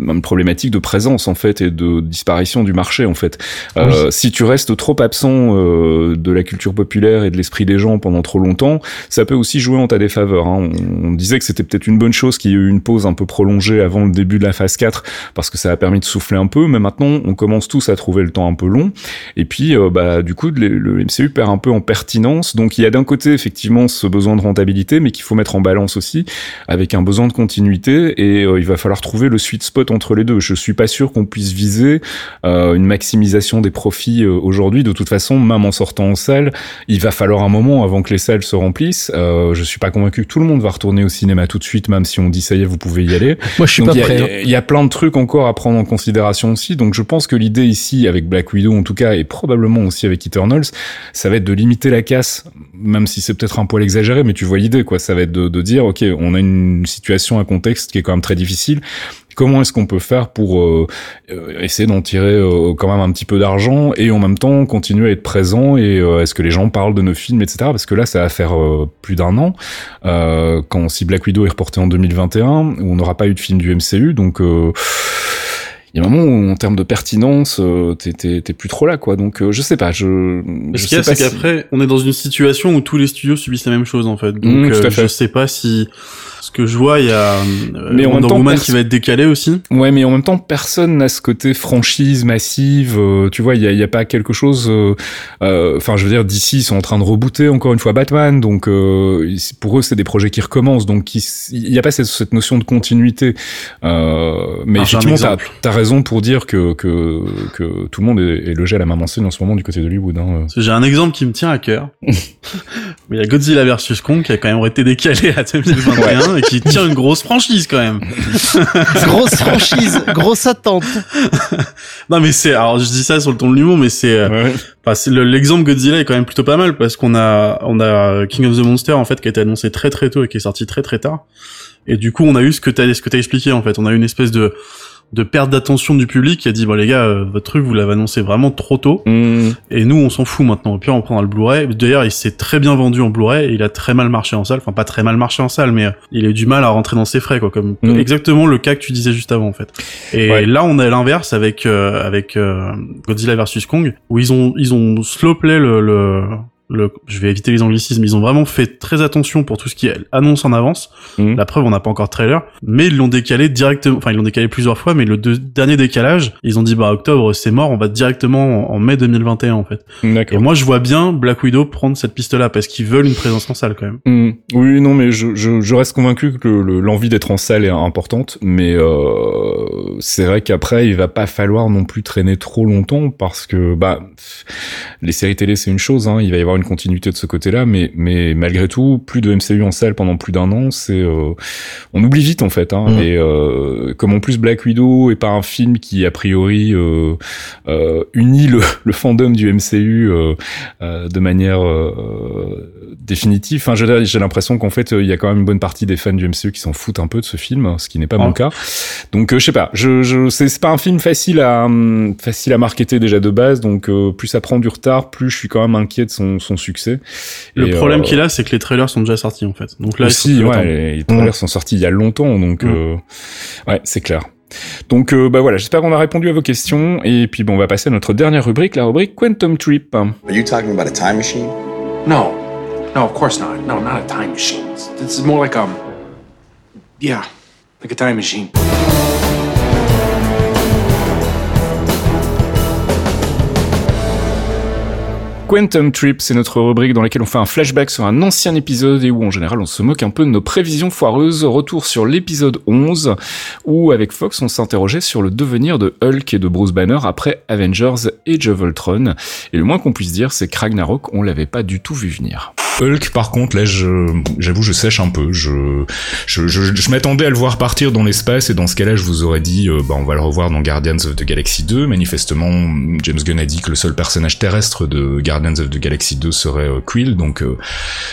une problématique de présence en fait et de disparition du marché en fait. Euh, Si tu restes trop absent euh, de la culture populaire et de l'esprit des gens pendant trop longtemps, ça peut aussi jouer en ta défaveur. Hein. On, on disait que c'était peut-être une bonne chose qu'il y ait eu une pause un peu prolongée avant le début de la phase 4 parce que ça a permis de souffler un peu, mais maintenant on commence tous à trouver le temps un peu long. Et puis, euh, bah, du coup, le, le MCU perd un peu en pertinence. Donc, il y a d'un côté effectivement ce besoin de rentabilité, mais qu'il faut mettre en balance aussi avec un besoin de continuité. Et euh, il va falloir trouver le sweet spot entre les deux. Je suis pas sûr qu'on puisse viser euh, une maximisation des profits aujourd'hui. De toute façon, même en sortant en salle, il va falloir un moment avant que les salles se remplissent. Je suis pas convaincu que tout le monde va retourner au cinéma tout de suite, même si on dit ça y est, vous pouvez y aller. Moi, je suis Donc, pas il y a- prêt. Il y a plein de trucs encore à prendre en considération aussi. Donc je pense que l'idée ici, avec Black Widow en tout cas, et probablement aussi avec Eternals, ça va être de limiter la casse, même si c'est peut-être un poil exagéré, mais tu vois l'idée, quoi. Ça va être de, de dire, ok, on a une situation, un contexte qui est quand même très difficile. Comment est-ce qu'on peut faire pour euh, euh, essayer d'en tirer euh, quand même un petit peu d'argent et en même temps continuer à être présent et euh, est-ce que les gens parlent de nos films, etc. Parce que là, ça va faire euh, plus d'un an euh, quand si Black Widow est reporté en 2021 où on n'aura pas eu de film du MCU, donc il y a un moment où en termes de pertinence, euh, t'es- plus trop là, quoi. Donc euh, je sais pas, je. Je ce qu'il y a, c'est si- qu'après, on est dans une situation où tous les studios subissent la même chose, en fait. Donc, Mmh, à euh, je sais pas si, ce que je vois, il y a, euh, Mais en même temps, Woman qui va être décalé aussi. Ouais, mais en même temps, personne n'a ce côté franchise massive. euh, tu vois, il y a, pas quelque chose. euh, euh, Enfin, je veux dire, d'ici, ils sont en train de rebooter encore une fois Batman, donc euh, pour eux, c'est des projets qui recommencent, donc il n'y a pas cette, cette notion de continuité. Euh, mais Alors, effectivement, t'as as raison pour dire que que que tout le monde est, est logé à la même enseigne en ce moment du côté d'Hollywood. Hein. J'ai un exemple qui me tient à cœur. *laughs* Il y a Godzilla vs Kong qui a quand même été décalé à *laughs* 2021 et qui tient une grosse franchise quand même. *laughs* Grosse franchise, grosse attente. Non mais c'est, alors je dis ça sur le ton de l'humour, mais c'est, euh, Ouais. enfin, c'est le- l'exemple Godzilla est quand même plutôt pas mal parce qu'on a, on a King of the Monster en fait qui a été annoncé très très tôt et qui est sorti très très tard. Et du coup, on a eu ce que t'as, ce que t'as expliqué en fait. On a eu une espèce de de perte d'attention du public qui a dit bon les gars, euh, votre truc vous l'avez annoncé vraiment trop tôt. Mmh. Et nous, on s'en fout maintenant. Au pire, on prendra le Blu-ray. D'ailleurs, il s'est très bien vendu en Blu-ray et il a très mal marché en salle. Enfin, pas très mal marché en salle, mais euh, il a eu du mal à rentrer dans ses frais, quoi. Comme Mm. exactement le cas que tu disais juste avant, en fait. Et Ouais. là, on a l'inverse avec euh, avec euh, Godzilla vs Kong, où ils ont ils ont slowplay le, le le, je vais éviter les anglicismes, ils ont vraiment fait très attention pour tout ce qui annonce en avance. Mhm. La preuve, on n'a pas encore de trailer, mais ils l'ont décalé directement, enfin, ils l'ont décalé plusieurs fois, mais le deux- dernier décalage, ils ont dit, bah, octobre, c'est mort, on va directement en, en mai 2021, en fait. Et D'accord. moi, je vois bien Black Widow prendre cette piste-là parce qu'ils veulent une présence en salle quand même. Mmh. Oui, non, mais je, je, je reste convaincu que le- le- l'envie d'être en salle est importante, mais euh, c'est vrai qu'après, il va pas falloir non plus traîner trop longtemps parce que bah les séries télé c'est une chose, hein, il va y avoir une continuité de ce côté-là, mais mais malgré tout, plus de MCU en salle pendant plus d'un an, c'est euh, on oublie vite en fait. Hein, Mhm. Et euh, comme en plus Black Widow est pas un film qui a priori euh, euh, unit le, *laughs* le fandom du MCU euh, euh, de manière euh, définitive. Enfin, j'ai l'impression qu'en fait, il y a quand même une bonne partie des fans du MCU qui s'en foutent un peu de ce film, ce qui n'est pas mon cas. Donc, je sais pas. Je, je, c'est pas un film facile à hum, facile à marketer déjà de base. Donc, euh, plus ça prend du retard, plus je suis quand même inquiet de son, son succès. Le Et, problème euh, qu'il a, c'est que les trailers sont déjà sortis en fait. Donc là, aussi, ouais, les, les trailers sont sortis il y a longtemps, donc Mm. euh, ouais, c'est clair. Donc euh, bah voilà, j'espère qu'on a répondu à vos questions et puis bon, on va passer à notre dernière rubrique, la rubrique Quantum Trip. Are you talking about a time machine? No. No, of course not. No, not a time machine. This is more like um Yeah, like a time machine. Quantum Trip, c'est notre rubrique dans laquelle on fait un flashback sur un ancien épisode et où en général on se moque un peu de nos prévisions foireuses. Retour sur l'épisode 11 où avec Fox on s'interrogeait sur le devenir de Hulk et de Bruce Banner après Avengers et of Ultron. Et le moins qu'on puisse dire c'est que Ragnarok on l'avait pas du tout vu venir. Hulk, par contre, là, je, j'avoue, je sèche un peu. Je, je, je, je m'attendais à le voir partir dans l'espace, et dans ce cas-là, je vous aurais dit, euh, bah, on va le revoir dans Guardians of the Galaxy 2. Manifestement, James Gunn a dit que le seul personnage terrestre de Guardians of the Galaxy 2 serait euh, Quill. Donc, euh,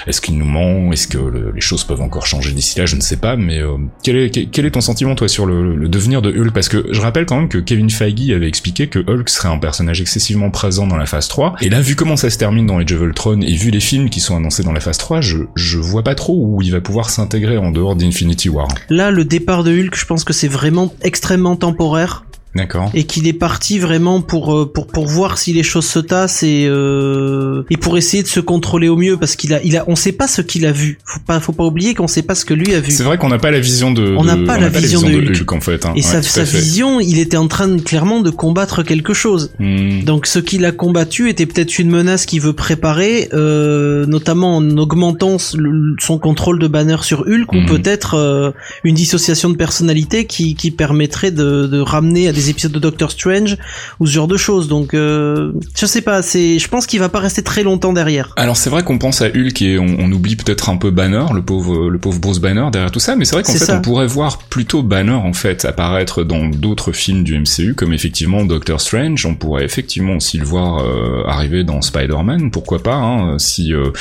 est-ce qu'il nous ment Est-ce que le- les choses peuvent encore changer d'ici là? Je ne sais pas. Mais euh, quel est, quel, est ton sentiment, toi, sur le, le devenir de Hulk? Parce que je rappelle quand même que Kevin Feige avait expliqué que Hulk serait un personnage excessivement présent dans la phase 3. Et là, vu comment ça se termine dans Age of Ultron et vu les films qui sont annoncés dans la phase 3, je, je vois pas trop où il va pouvoir s'intégrer en dehors d'Infinity War. Là, le départ de Hulk, je pense que c'est vraiment extrêmement temporaire. D'accord. et qu'il est parti vraiment pour euh, pour pour voir si les choses se tassent et euh, et pour essayer de se contrôler au mieux parce qu'il a il a on sait pas ce qu'il a vu. Faut pas faut pas oublier qu'on sait pas ce que lui a vu. C'est vrai qu'on n'a pas la vision de. On n'a pas la vision de Hulk. en fait. hein. Et Ouais, sa, sa fait. vision, il était en train de, clairement de combattre quelque chose. Hmm. Donc ce qu'il a combattu était peut-être une menace qu'il veut préparer, euh, notamment en augmentant son contrôle de Banner sur Hulk, ou Mhm. peut-être euh, une dissociation de personnalité qui, qui permettrait de, de ramener à des épisodes de Doctor Strange ou ce genre de choses. Donc euh, je sais pas, c'est, je pense qu'il va pas rester très longtemps derrière. Alors c'est vrai qu'on pense à Hulk et on, on oublie peut-être un peu Banner, le pauvre, le pauvre Bruce Banner derrière tout ça, mais c'est vrai qu'en fait ça. on pourrait voir plutôt Banner en fait apparaître dans d'autres films du MCU, comme effectivement Doctor Strange. On pourrait effectivement aussi le voir euh, arriver dans Spider-Man, pourquoi pas. Hein, si euh,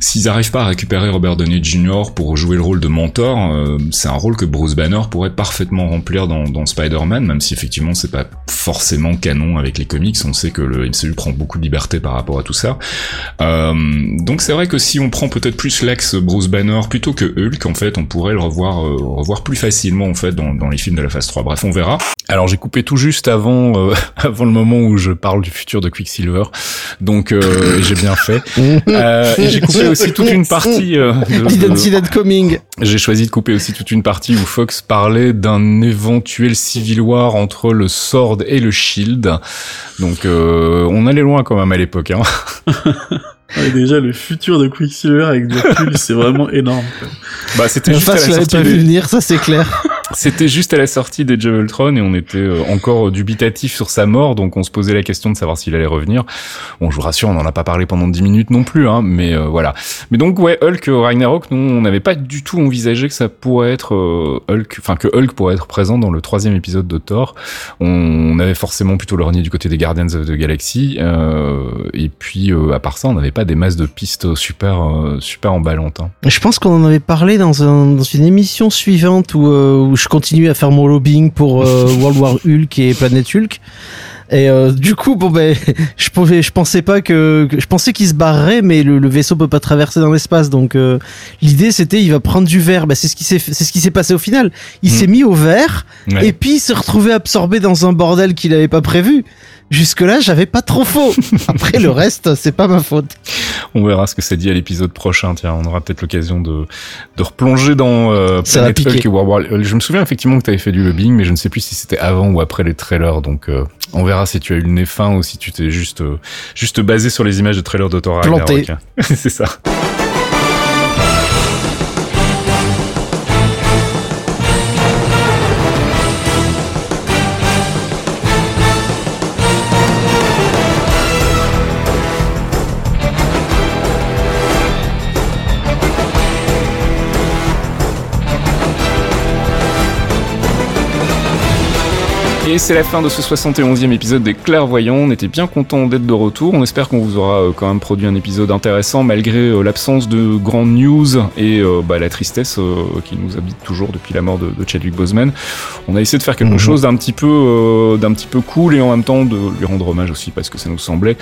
s'ils arrivent pas à récupérer Robert Downey Jr. pour jouer le rôle de mentor, euh, c'est un rôle que Bruce Banner pourrait parfaitement remplir dans, dans Spider-Man, même si effectivement c'est pas forcément canon avec les comics. On sait que le MCU prend beaucoup de liberté par rapport à tout ça. Euh, donc c'est vrai que si on prend peut-être plus l'axe Bruce Banner plutôt que Hulk, en fait, on pourrait le revoir, euh, revoir plus facilement en fait dans, dans les films de la phase 3. Bref, on verra. Alors j'ai coupé tout juste avant euh, *laughs* avant le moment où je parle du futur de Quicksilver, donc euh, *laughs* j'ai bien fait. Euh, et j'ai coupé aussi toute une partie. Euh, de- Didn't de- see that coming. J'ai choisi de couper aussi toute une partie où Fox parlait d'un éventuel civil war entre le Sword et le Shield. Donc euh, on allait loin quand même à l'époque. Hein. *laughs* Ouais, déjà, le futur de Quicksilver avec recul, c'est vraiment énorme. quoi. Bah c'était juste à face, la je l'avais sortie pas vu des... venir, ça c'est clair. C'était juste à la sortie des Ultron et on était euh, encore dubitatif sur sa mort, donc on se posait la question de savoir s'il allait revenir. Bon, je vous rassure, on n'en a pas parlé pendant 10 minutes non plus, hein, mais euh, voilà. Mais donc ouais, Hulk euh, Ragnarok, nous on n'avait pas du tout envisagé que ça pourrait être euh, Hulk, enfin que Hulk pourrait être présent dans le troisième épisode de Thor. On avait forcément plutôt lorgné du côté des Guardians of the Galaxy, euh, et puis euh, à part ça, on n'avait pas des masses de pistes super super emballantes. hein. Je pense qu'on en avait parlé dans, un, dans une émission suivante où, où je continuais à faire mon lobbying pour euh, *laughs* World War Hulk et Planet Hulk. Et euh, du coup, bon ben, *laughs* je, pouvais, je pensais pas que, je pensais qu'il se barrerait, mais le, le vaisseau peut pas traverser dans l'espace. Donc euh, l'idée c'était, il va prendre du verre. Ben, c'est ce qui s'est, c'est ce qui s'est passé au final. Il Mm. s'est mis au Ouais. et puis il s'est retrouvé absorbé dans un bordel qu'il avait pas prévu. Jusque là, j'avais pas trop faux. *laughs* Après le reste, c'est pas ma faute. On verra ce que ça dit à l'épisode prochain. Tiens, on aura peut-être l'occasion de, de replonger dans euh, Planet Hulk et World War Hulk. Je me souviens effectivement que tu avais fait du lobbying, mais je ne sais plus si c'était avant ou après les trailers. Donc, euh, on verra si tu as eu le nez fin ou si tu t'es juste euh, juste basé sur les images de trailers de Thor Planté. *laughs* C'est ça. Et c'est la fin de ce 71e épisode des Clairvoyants. On était bien content d'être de retour. On espère qu'on vous aura euh, quand même produit un épisode intéressant malgré euh, l'absence de grandes news et euh, bah, la tristesse euh, qui nous habite toujours depuis la mort de, de Chadwick Boseman. On a essayé de faire quelque Mhm. chose d'un petit peu euh, d'un petit peu cool et en même temps de lui rendre hommage aussi parce que ça nous semblait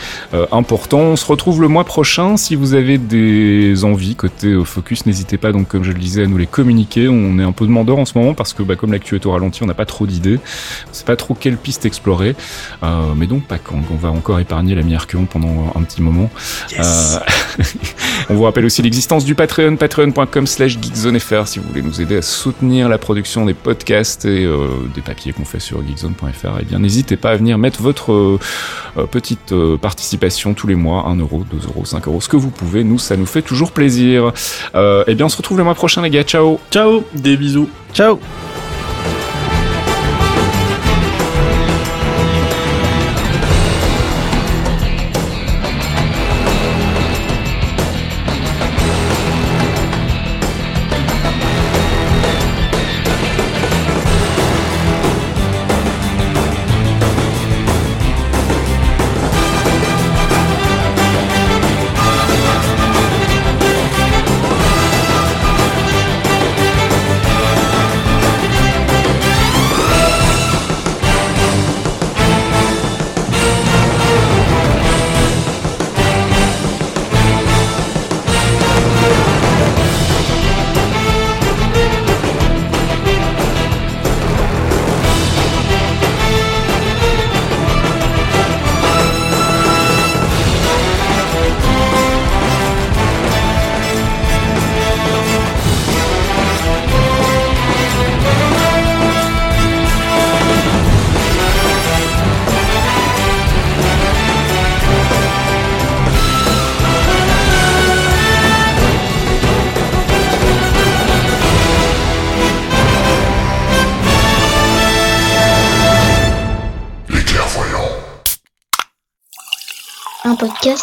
important. On se retrouve le mois prochain. Si vous avez des envies côté Focus, n'hésitez pas donc comme je le disais à nous les communiquer. On est un peu demandeur en ce moment parce que bah, comme l'actu est au ralenti, on n'a pas trop d'idées. Sait pas trop quelle piste explorer. Euh, mais donc pas quand on va encore épargner l'ami Archeon pendant un petit moment. Euh, *laughs* on vous rappelle aussi l'existence du Patreon, patreon.com slash geekzonefr si vous voulez nous aider à soutenir la production des podcasts et euh, des papiers qu'on fait sur geekzone.fr. Eh bien n'hésitez pas à venir mettre votre petite euh, participation tous les mois, 1 euro, 2 euros, 5 euros, ce que vous pouvez. Nous, ça nous fait toujours plaisir. Euh, eh bien on se retrouve le mois prochain les gars. Ciao Ciao, des bisous. Ciao.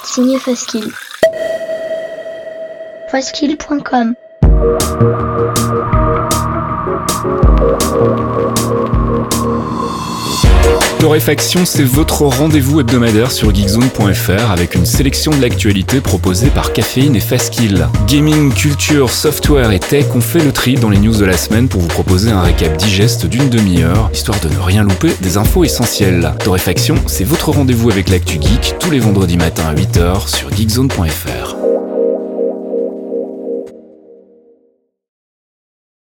Signé Faskill. Faskill.com Torréfaction, c'est votre rendez-vous hebdomadaire sur geekzone.fr avec une sélection de l'actualité proposée par Caféine et Fastkill. Gaming, culture, software et tech, on fait le tri dans les news de la semaine pour vous proposer un récap digeste d'une demi-heure, histoire de ne rien louper des infos essentielles. Torréfaction, c'est votre rendez-vous avec l'actu geek tous les vendredis matins à 8h sur geekzone.fr.